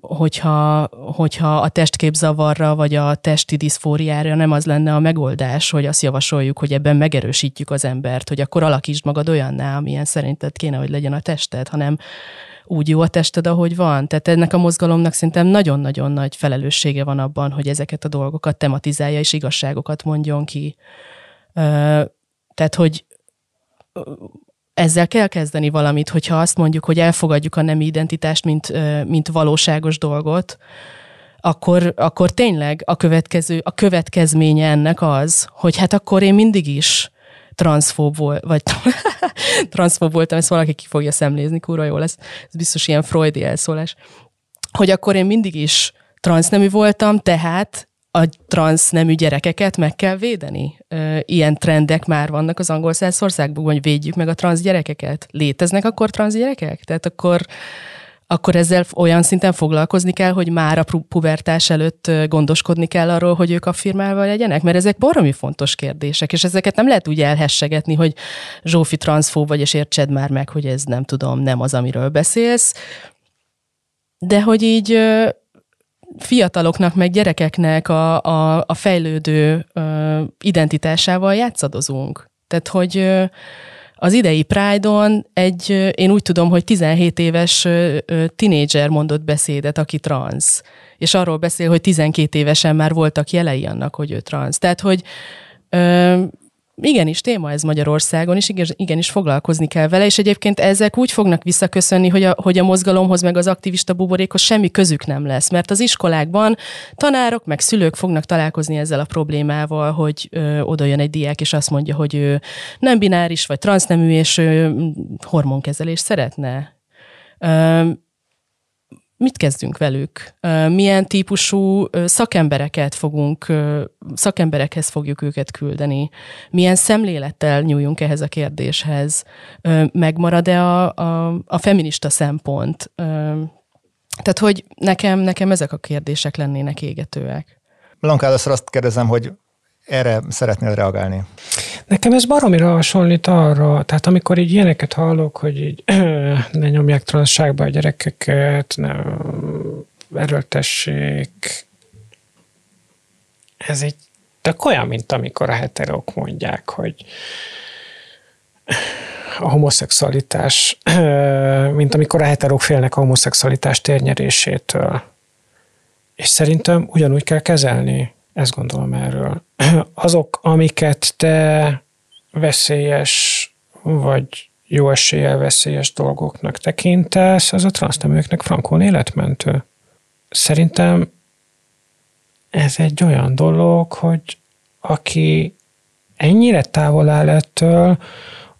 hogyha, hogyha a testképzavarra, vagy a testi diszfóriára nem az lenne a megoldás, hogy azt javasoljuk, hogy ebben megerősítjük az embert, hogy akkor alakítsd magad olyanná, amilyen szerinted kéne, hogy legyen a tested, hanem úgy jó a tested, ahogy van. Tehát ennek a mozgalomnak szerintem nagyon-nagyon nagy felelőssége van abban, hogy ezeket a dolgokat tematizálja és igazságokat mondjon ki. Tehát, hogy ezzel kell kezdeni valamit, hogyha azt mondjuk, hogy elfogadjuk a nemi identitást, mint, mint valóságos dolgot, akkor, akkor tényleg a következő, a következménye ennek az, hogy hát akkor én mindig is transzfób volt, vagy transzfób voltam, ezt valaki ki fogja szemlézni, kurva jó lesz, ez biztos ilyen freudi elszólás, hogy akkor én mindig is transznemű voltam, tehát a transznemű gyerekeket meg kell védeni. Ilyen trendek már vannak az angol országban, hogy védjük meg a transz gyerekeket. Léteznek akkor transz gyerekek? Tehát akkor akkor ezzel olyan szinten foglalkozni kell, hogy már a pubertás előtt gondoskodni kell arról, hogy ők a firmával legyenek? Mert ezek baromi fontos kérdések, és ezeket nem lehet úgy elhessegetni, hogy Zsófi transzfó vagy, és értsed már meg, hogy ez nem tudom, nem az, amiről beszélsz. De hogy így fiataloknak, meg gyerekeknek a, a, a fejlődő identitásával játszadozunk. Tehát, hogy az idei Pride-on egy, én úgy tudom, hogy 17 éves tinédzser mondott beszédet, aki transz. És arról beszél, hogy 12 évesen már voltak jelei annak, hogy ő transz. Tehát, hogy igenis téma ez Magyarországon, és igenis foglalkozni kell vele, és egyébként ezek úgy fognak visszaköszönni, hogy a, hogy a mozgalomhoz, meg az aktivista buborékhoz semmi közük nem lesz, mert az iskolákban tanárok, meg szülők fognak találkozni ezzel a problémával, hogy ö, oda jön egy diák, és azt mondja, hogy ő nem bináris, vagy transznemű, és ő hormonkezelést szeretne. Ö, mit kezdünk velük? Milyen típusú szakembereket fogunk, szakemberekhez fogjuk őket küldeni? Milyen szemlélettel nyúljunk ehhez a kérdéshez? Megmarad-e a, a, a feminista szempont? Tehát, hogy nekem, nekem ezek a kérdések lennének égetőek. Blanka, először azt kérdezem, hogy erre szeretnél reagálni? Nekem ez baromira hasonlít arra, tehát amikor így ilyeneket hallok, hogy így ne nyomják transzságba a gyerekeket, ne erőltessék, ez így tök olyan, mint amikor a heterók mondják, hogy a homoszexualitás, mint amikor a heterók félnek a homoszexualitás térnyerésétől. És szerintem ugyanúgy kell kezelni ezt gondolom erről. Azok, amiket te veszélyes, vagy jó eséllyel veszélyes dolgoknak tekintesz, az a transzneműeknek frankon életmentő. Szerintem ez egy olyan dolog, hogy aki ennyire távol áll ettől,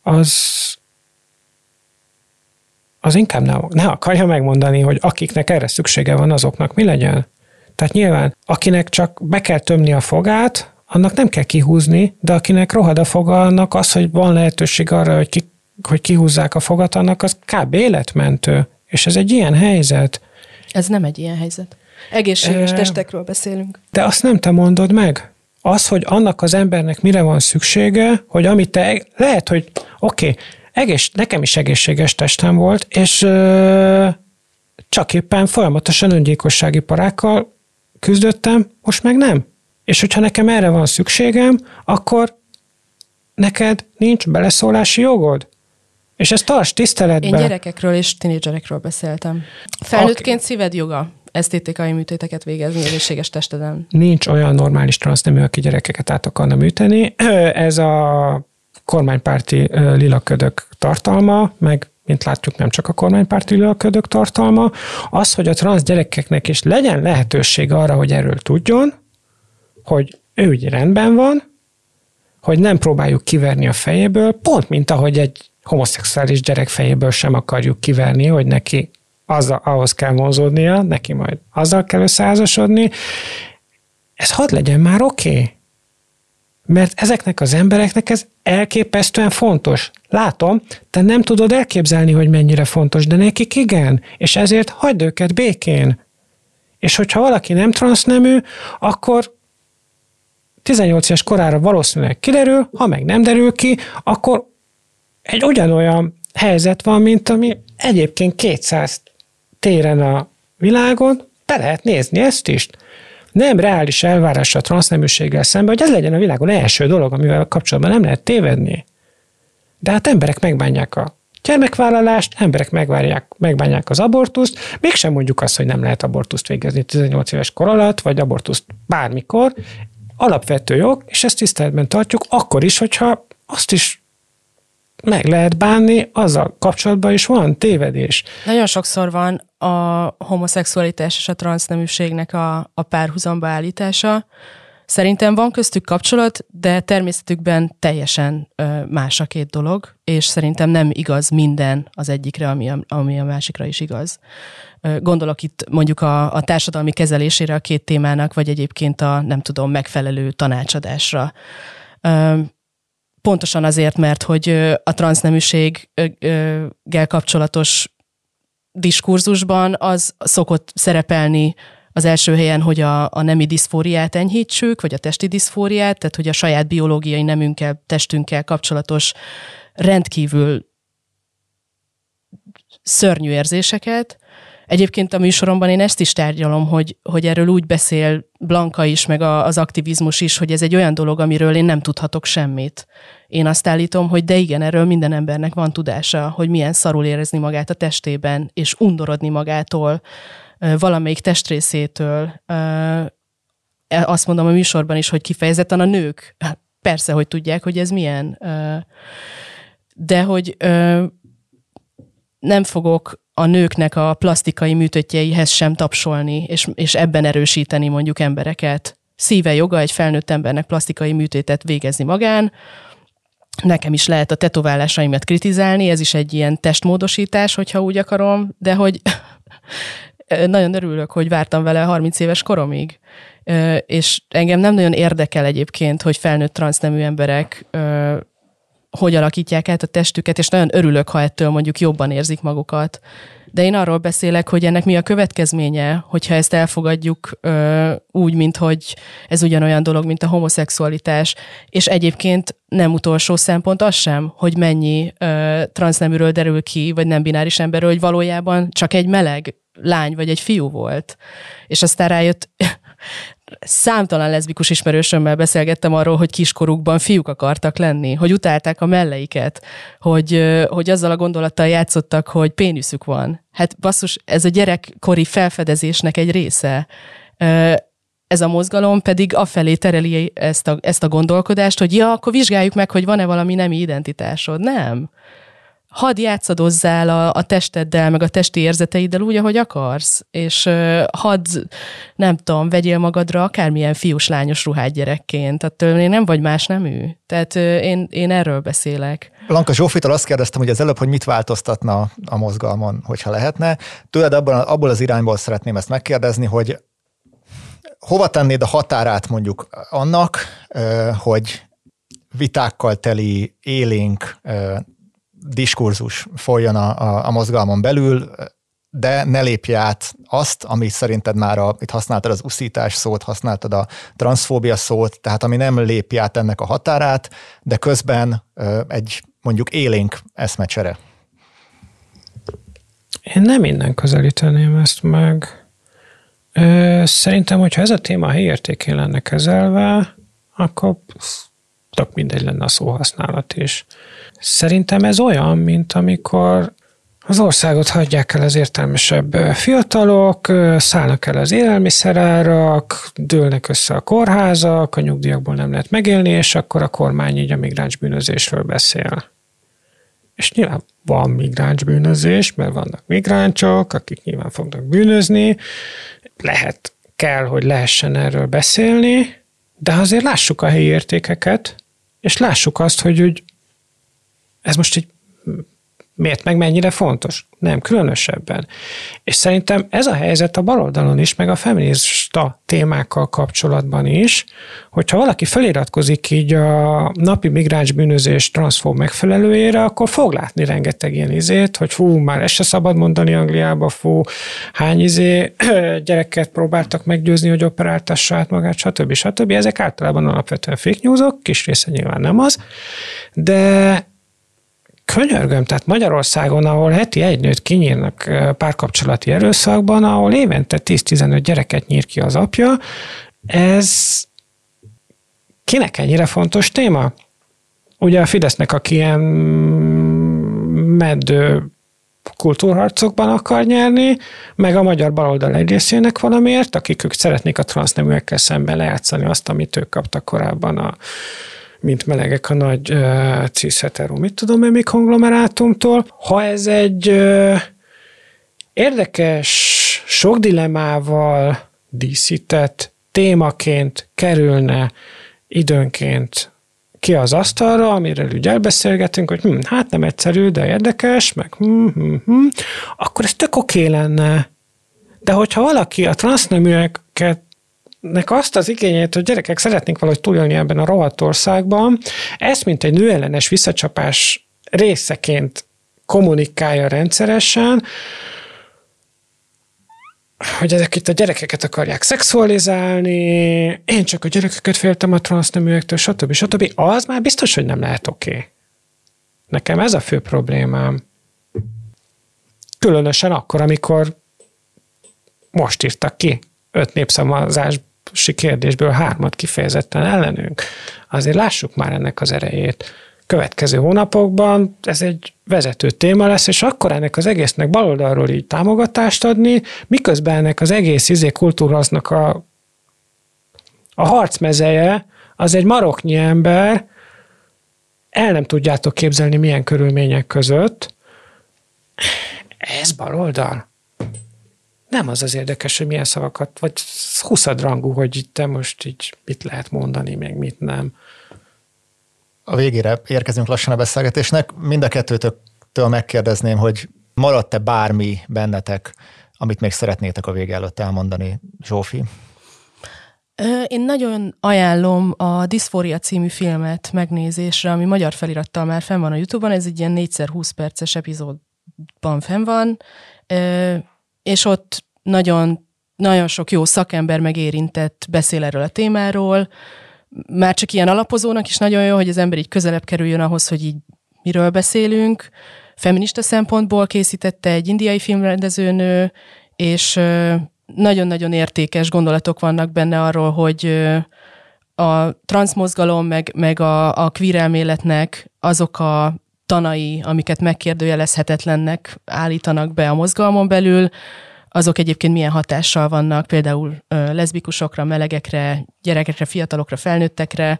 az, az inkább ne, ne akarja megmondani, hogy akiknek erre szüksége van, azoknak mi legyen. Tehát nyilván, akinek csak be kell tömni a fogát, annak nem kell kihúzni, de akinek rohad a foga, annak az, hogy van lehetőség arra, hogy, ki, hogy kihúzzák a fogat, annak az kb. életmentő. És ez egy ilyen helyzet. Ez nem egy ilyen helyzet. Egészséges e... testekről beszélünk. De azt nem te mondod meg. Az, hogy annak az embernek mire van szüksége, hogy amit te, lehet, hogy oké, okay, egész, nekem is egészséges testem volt, és ö, csak éppen folyamatosan öngyilkossági parákkal küzdöttem, most meg nem. És hogyha nekem erre van szükségem, akkor neked nincs beleszólási jogod. És ezt tarts tiszteletben. Én gyerekekről és tinédzserekről beszéltem. Felnőttként okay. szíved joga esztétikai műtéteket végezni egészséges testeden. Nincs olyan normális transznemű, aki gyerekeket át akarna műteni. Ez a kormánypárti lilaködök tartalma, meg mint látjuk, nem csak a kormánypárti lilaködök tartalma, az, hogy a transz gyerekeknek is legyen lehetőség arra, hogy erről tudjon, hogy ő úgy rendben van, hogy nem próbáljuk kiverni a fejéből, pont mint ahogy egy homoszexuális gyerek fejéből sem akarjuk kiverni, hogy neki az, ahhoz kell vonzódnia, neki majd azzal kell összeházasodni. Ez hadd legyen már oké. Okay. Mert ezeknek az embereknek ez elképesztően fontos. Látom, te nem tudod elképzelni, hogy mennyire fontos, de nekik igen, és ezért hagyd őket békén. És hogyha valaki nem transznemű, akkor 18 éves korára valószínűleg kiderül, ha meg nem derül ki, akkor egy ugyanolyan helyzet van, mint ami egyébként 200 téren a világon, be lehet nézni ezt is. Nem reális elvárás a transzneműséggel szemben, hogy ez legyen a világon első dolog, amivel kapcsolatban nem lehet tévedni. De hát emberek megbánják a gyermekvállalást, emberek megvárják, megbánják az abortuszt, mégsem mondjuk azt, hogy nem lehet abortuszt végezni 18 éves kor alatt, vagy abortuszt bármikor. Alapvető jog, és ezt tiszteletben tartjuk, akkor is, hogyha azt is meg lehet bánni, azzal kapcsolatban is van tévedés. Nagyon sokszor van a homoszexualitás és a transzneműségnek a, a párhuzamba állítása. Szerintem van köztük kapcsolat, de természetükben teljesen más a két dolog, és szerintem nem igaz minden az egyikre, ami a, ami a másikra is igaz. Gondolok itt mondjuk a, a társadalmi kezelésére a két témának, vagy egyébként a, nem tudom, megfelelő tanácsadásra. Pontosan azért, mert hogy a transzneműséggel kapcsolatos diskurzusban az szokott szerepelni az első helyen, hogy a, a nemi diszfóriát enyhítsük, vagy a testi diszfóriát, tehát hogy a saját biológiai nemünkkel, testünkkel kapcsolatos rendkívül szörnyű érzéseket, Egyébként a műsoromban én ezt is tárgyalom, hogy, hogy erről úgy beszél Blanka is, meg a, az aktivizmus is, hogy ez egy olyan dolog, amiről én nem tudhatok semmit. Én azt állítom, hogy de igen, erről minden embernek van tudása, hogy milyen szarul érezni magát a testében, és undorodni magától, valamelyik testrészétől. E, azt mondom a műsorban is, hogy kifejezetten a nők, persze, hogy tudják, hogy ez milyen. De hogy nem fogok a nőknek a plastikai műtöttjeihez sem tapsolni, és, és ebben erősíteni mondjuk embereket. Szíve joga egy felnőtt embernek plastikai műtétet végezni magán, nekem is lehet a tetoválásaimat kritizálni, ez is egy ilyen testmódosítás, hogyha úgy akarom, de hogy nagyon örülök, hogy vártam vele 30 éves koromig. És engem nem nagyon érdekel egyébként, hogy felnőtt transznemű emberek hogy alakítják át a testüket, és nagyon örülök, ha ettől mondjuk jobban érzik magukat. De én arról beszélek, hogy ennek mi a következménye, hogyha ezt elfogadjuk ö, úgy, mint hogy ez ugyanolyan dolog, mint a homoszexualitás, és egyébként nem utolsó szempont az sem, hogy mennyi ö, transzneműről derül ki, vagy nem bináris emberről, hogy valójában csak egy meleg lány vagy egy fiú volt. És aztán rájött, számtalan leszbikus ismerősömmel beszélgettem arról, hogy kiskorukban fiúk akartak lenni, hogy utálták a melleiket, hogy, hogy azzal a gondolattal játszottak, hogy péniszük van. Hát basszus, ez a gyerekkori felfedezésnek egy része. Ez a mozgalom pedig afelé tereli ezt a, ezt a gondolkodást, hogy ja, akkor vizsgáljuk meg, hogy van-e valami nemi identitásod. Nem hadd játszadozzál a, a testeddel, meg a testi érzeteiddel úgy, ahogy akarsz, és uh, hadd, nem tudom, vegyél magadra akármilyen fiús-lányos ruhát gyerekként, tehát én nem vagy más nemű. Tehát én, én erről beszélek. Lanka Zsófitól azt kérdeztem, hogy az előbb, hogy mit változtatna a mozgalmon, hogyha lehetne. Tőled abban, abból az irányból szeretném ezt megkérdezni, hogy hova tennéd a határát mondjuk annak, hogy vitákkal teli, élénk diskurzus folyjon a, a, a mozgalmon belül, de ne lépj át azt, ami szerinted már, a, itt használtad az uszítás szót, használtad a transzfóbia szót, tehát ami nem lépj át ennek a határát, de közben egy mondjuk élénk eszmecsere. Én nem innen közelíteném ezt meg. Szerintem, hogyha ez a téma helyértékén lenne kezelve, akkor tök mindegy lenne a szóhasználat is. Szerintem ez olyan, mint amikor az országot hagyják el az értelmesebb fiatalok, szállnak el az élelmiszerárak, dőlnek össze a kórházak, a nyugdíjakból nem lehet megélni, és akkor a kormány így a migráns bűnözésről beszél. És nyilván van migráns bűnözés, mert vannak migráncsok, akik nyilván fognak bűnözni, lehet, kell, hogy lehessen erről beszélni, de azért lássuk a helyi értékeket, és lássuk azt, hogy, hogy ez most egy miért meg mennyire fontos? Nem, különösebben. És szerintem ez a helyzet a baloldalon is, meg a feminista témákkal kapcsolatban is, hogyha valaki feliratkozik így a napi migráns bűnözés transzfób megfelelőjére, akkor fog látni rengeteg ilyen izét, hogy fú, már ezt se szabad mondani Angliába, fú, hány izé gyereket próbáltak meggyőzni, hogy operáltassa át magát, stb. stb. Ezek általában alapvetően fake newsok, kis része nyilván nem az, de könyörgöm, tehát Magyarországon, ahol heti egy nőt kinyírnak párkapcsolati erőszakban, ahol évente 10-15 gyereket nyír ki az apja, ez kinek ennyire fontos téma? Ugye a Fidesznek, aki ilyen meddő kultúrharcokban akar nyerni, meg a magyar baloldal egy részének valamiért, akik ők szeretnék a transzneműekkel szemben lejátszani azt, amit ők kaptak korábban a mint melegek a nagy uh, cis hetero, mit tudom én még konglomerátumtól. Ha ez egy uh, érdekes, sok dilemával díszített témaként kerülne időnként ki az asztalra, amiről úgy elbeszélgetünk, hogy hm, hát nem egyszerű, de érdekes, meg hm, hm, hm, akkor ez tök oké lenne. De hogyha valaki a transzneműeket nek azt az igényét, hogy gyerekek szeretnénk valahogy túlélni ebben a rohadt országban, ezt mint egy nőellenes visszacsapás részeként kommunikálja rendszeresen, hogy ezek itt a gyerekeket akarják szexualizálni, én csak a gyerekeket féltem a transzneműektől, stb. stb. Az már biztos, hogy nem lehet oké. Okay. Nekem ez a fő problémám. Különösen akkor, amikor most írtak ki öt népszavazási kérdésből hármat kifejezetten ellenünk. Azért lássuk már ennek az erejét. Következő hónapokban ez egy vezető téma lesz, és akkor ennek az egésznek baloldalról így támogatást adni, miközben ennek az egész izé kultúrhasznak a, a harcmezeje az egy maroknyi ember, el nem tudjátok képzelni milyen körülmények között. Ez baloldal nem az az érdekes, hogy milyen szavakat, vagy huszadrangú, hogy itt te most így mit lehet mondani, még mit nem. A végére érkezünk lassan a beszélgetésnek. Mind a kettőtől megkérdezném, hogy maradt-e bármi bennetek, amit még szeretnétek a vége előtt elmondani, Zsófi? Én nagyon ajánlom a Dysphoria című filmet megnézésre, ami magyar felirattal már fenn van a Youtube-on, ez egy ilyen 4x20 perces epizódban fenn van, és ott nagyon, nagyon sok jó szakember megérintett beszél erről a témáról, már csak ilyen alapozónak is nagyon jó, hogy az ember így közelebb kerüljön ahhoz, hogy így miről beszélünk. Feminista szempontból készítette egy indiai filmrendezőnő, és nagyon-nagyon értékes gondolatok vannak benne arról, hogy a transzmozgalom, meg, meg a, a queer elméletnek azok a tanai, amiket megkérdőjelezhetetlennek állítanak be a mozgalmon belül, azok egyébként milyen hatással vannak például leszbikusokra, melegekre, gyerekekre, fiatalokra, felnőttekre,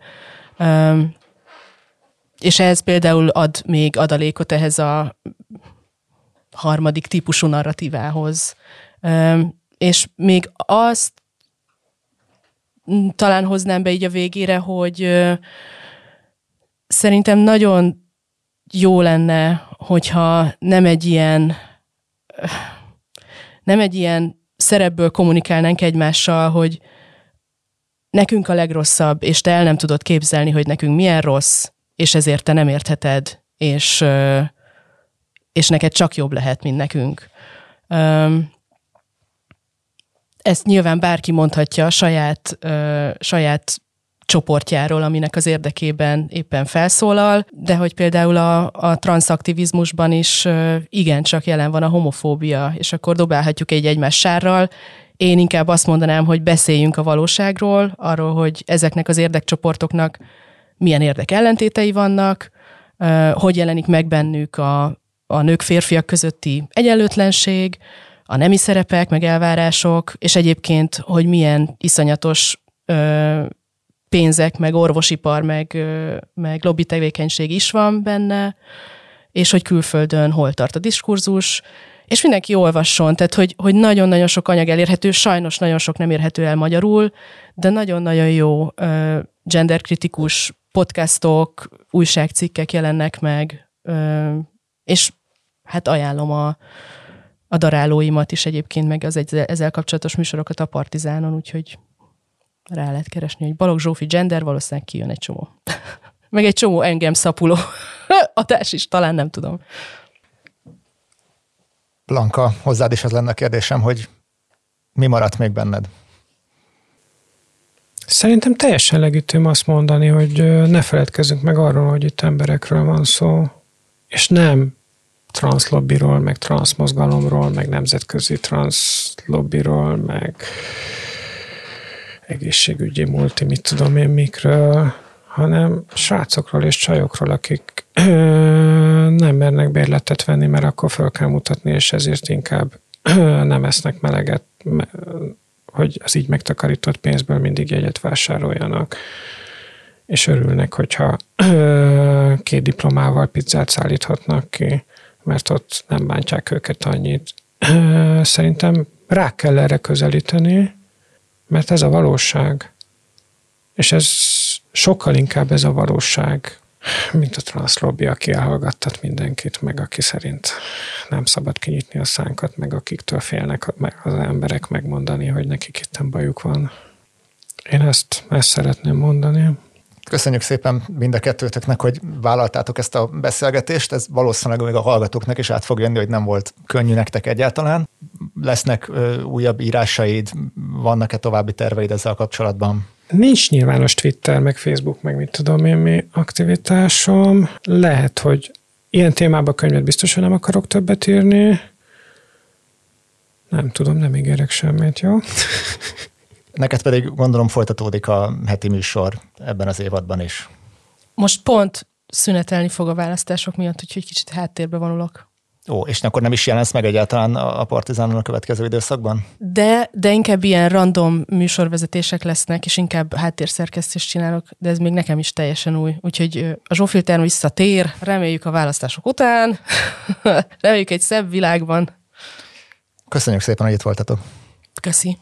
és ez például ad még adalékot ehhez a harmadik típusú narratívához. És még azt talán hoznám be így a végére, hogy szerintem nagyon jó lenne, hogyha nem egy ilyen nem egy ilyen szerepből kommunikálnánk egymással, hogy nekünk a legrosszabb, és te el nem tudod képzelni, hogy nekünk milyen rossz, és ezért te nem értheted, és, és neked csak jobb lehet, mint nekünk. Ezt nyilván bárki mondhatja a saját, saját csoportjáról, aminek az érdekében éppen felszólal, de hogy például a, a transzaktivizmusban is igencsak jelen van a homofóbia, és akkor dobálhatjuk egy egymás sárral. Én inkább azt mondanám, hogy beszéljünk a valóságról, arról, hogy ezeknek az érdekcsoportoknak milyen érdek ellentétei vannak, hogy jelenik meg bennük a, a nők férfiak közötti egyenlőtlenség, a nemi szerepek, meg elvárások, és egyébként, hogy milyen iszonyatos pénzek, meg orvosipar, meg, meg lobby tevékenység is van benne, és hogy külföldön hol tart a diskurzus, és mindenki olvasson, tehát hogy, hogy nagyon-nagyon sok anyag elérhető, sajnos nagyon sok nem érhető el magyarul, de nagyon-nagyon jó genderkritikus podcastok, újságcikkek jelennek meg, és hát ajánlom a, a darálóimat is egyébként, meg az ezzel kapcsolatos műsorokat a Partizánon, úgyhogy rá lehet keresni, hogy Balogh Zsófi gender, valószínűleg kijön egy csomó. Meg egy csomó engem szapuló adás is, talán nem tudom. Blanka, hozzád is az lenne a kérdésem, hogy mi maradt még benned? Szerintem teljesen legitim azt mondani, hogy ne feledkezzünk meg arról, hogy itt emberekről van szó, és nem transzlobbiról, meg transzmozgalomról, meg nemzetközi transzlobbiról, meg egészségügyi multi, mit tudom én mikről, hanem srácokról és csajokról, akik nem mernek bérletet venni, mert akkor fel kell mutatni, és ezért inkább nem esznek meleget, hogy az így megtakarított pénzből mindig jegyet vásároljanak. És örülnek, hogyha két diplomával pizzát szállíthatnak ki, mert ott nem bántják őket annyit. Szerintem rá kell erre közelíteni, mert ez a valóság. És ez sokkal inkább ez a valóság, mint a transzlobby, aki elhallgattat mindenkit, meg aki szerint nem szabad kinyitni a szánkat, meg akiktől félnek az emberek megmondani, hogy nekik itt bajuk van. Én ezt, ezt szeretném mondani. Köszönjük szépen mind a kettőtöknek, hogy vállaltátok ezt a beszélgetést. Ez valószínűleg még a hallgatóknak is át fog jönni, hogy nem volt könnyű nektek egyáltalán. Lesznek ö, újabb írásaid, vannak-e további terveid ezzel kapcsolatban? Nincs nyilvános Twitter, meg Facebook, meg mit tudom én mi aktivitásom. Lehet, hogy ilyen témában könyvet biztosan nem akarok többet írni. Nem tudom, nem ígérek semmit, jó? Neked pedig gondolom folytatódik a heti műsor ebben az évadban is. Most pont szünetelni fog a választások miatt, úgyhogy kicsit háttérbe vonulok. Ó, és akkor nem is jelensz meg egyáltalán a Partizánon a következő időszakban? De, de inkább ilyen random műsorvezetések lesznek, és inkább háttérszerkesztést csinálok, de ez még nekem is teljesen új. Úgyhogy a Zsófiltern visszatér, reméljük a választások után, reméljük egy szebb világban. Köszönjük szépen, hogy itt voltatok. Köszi.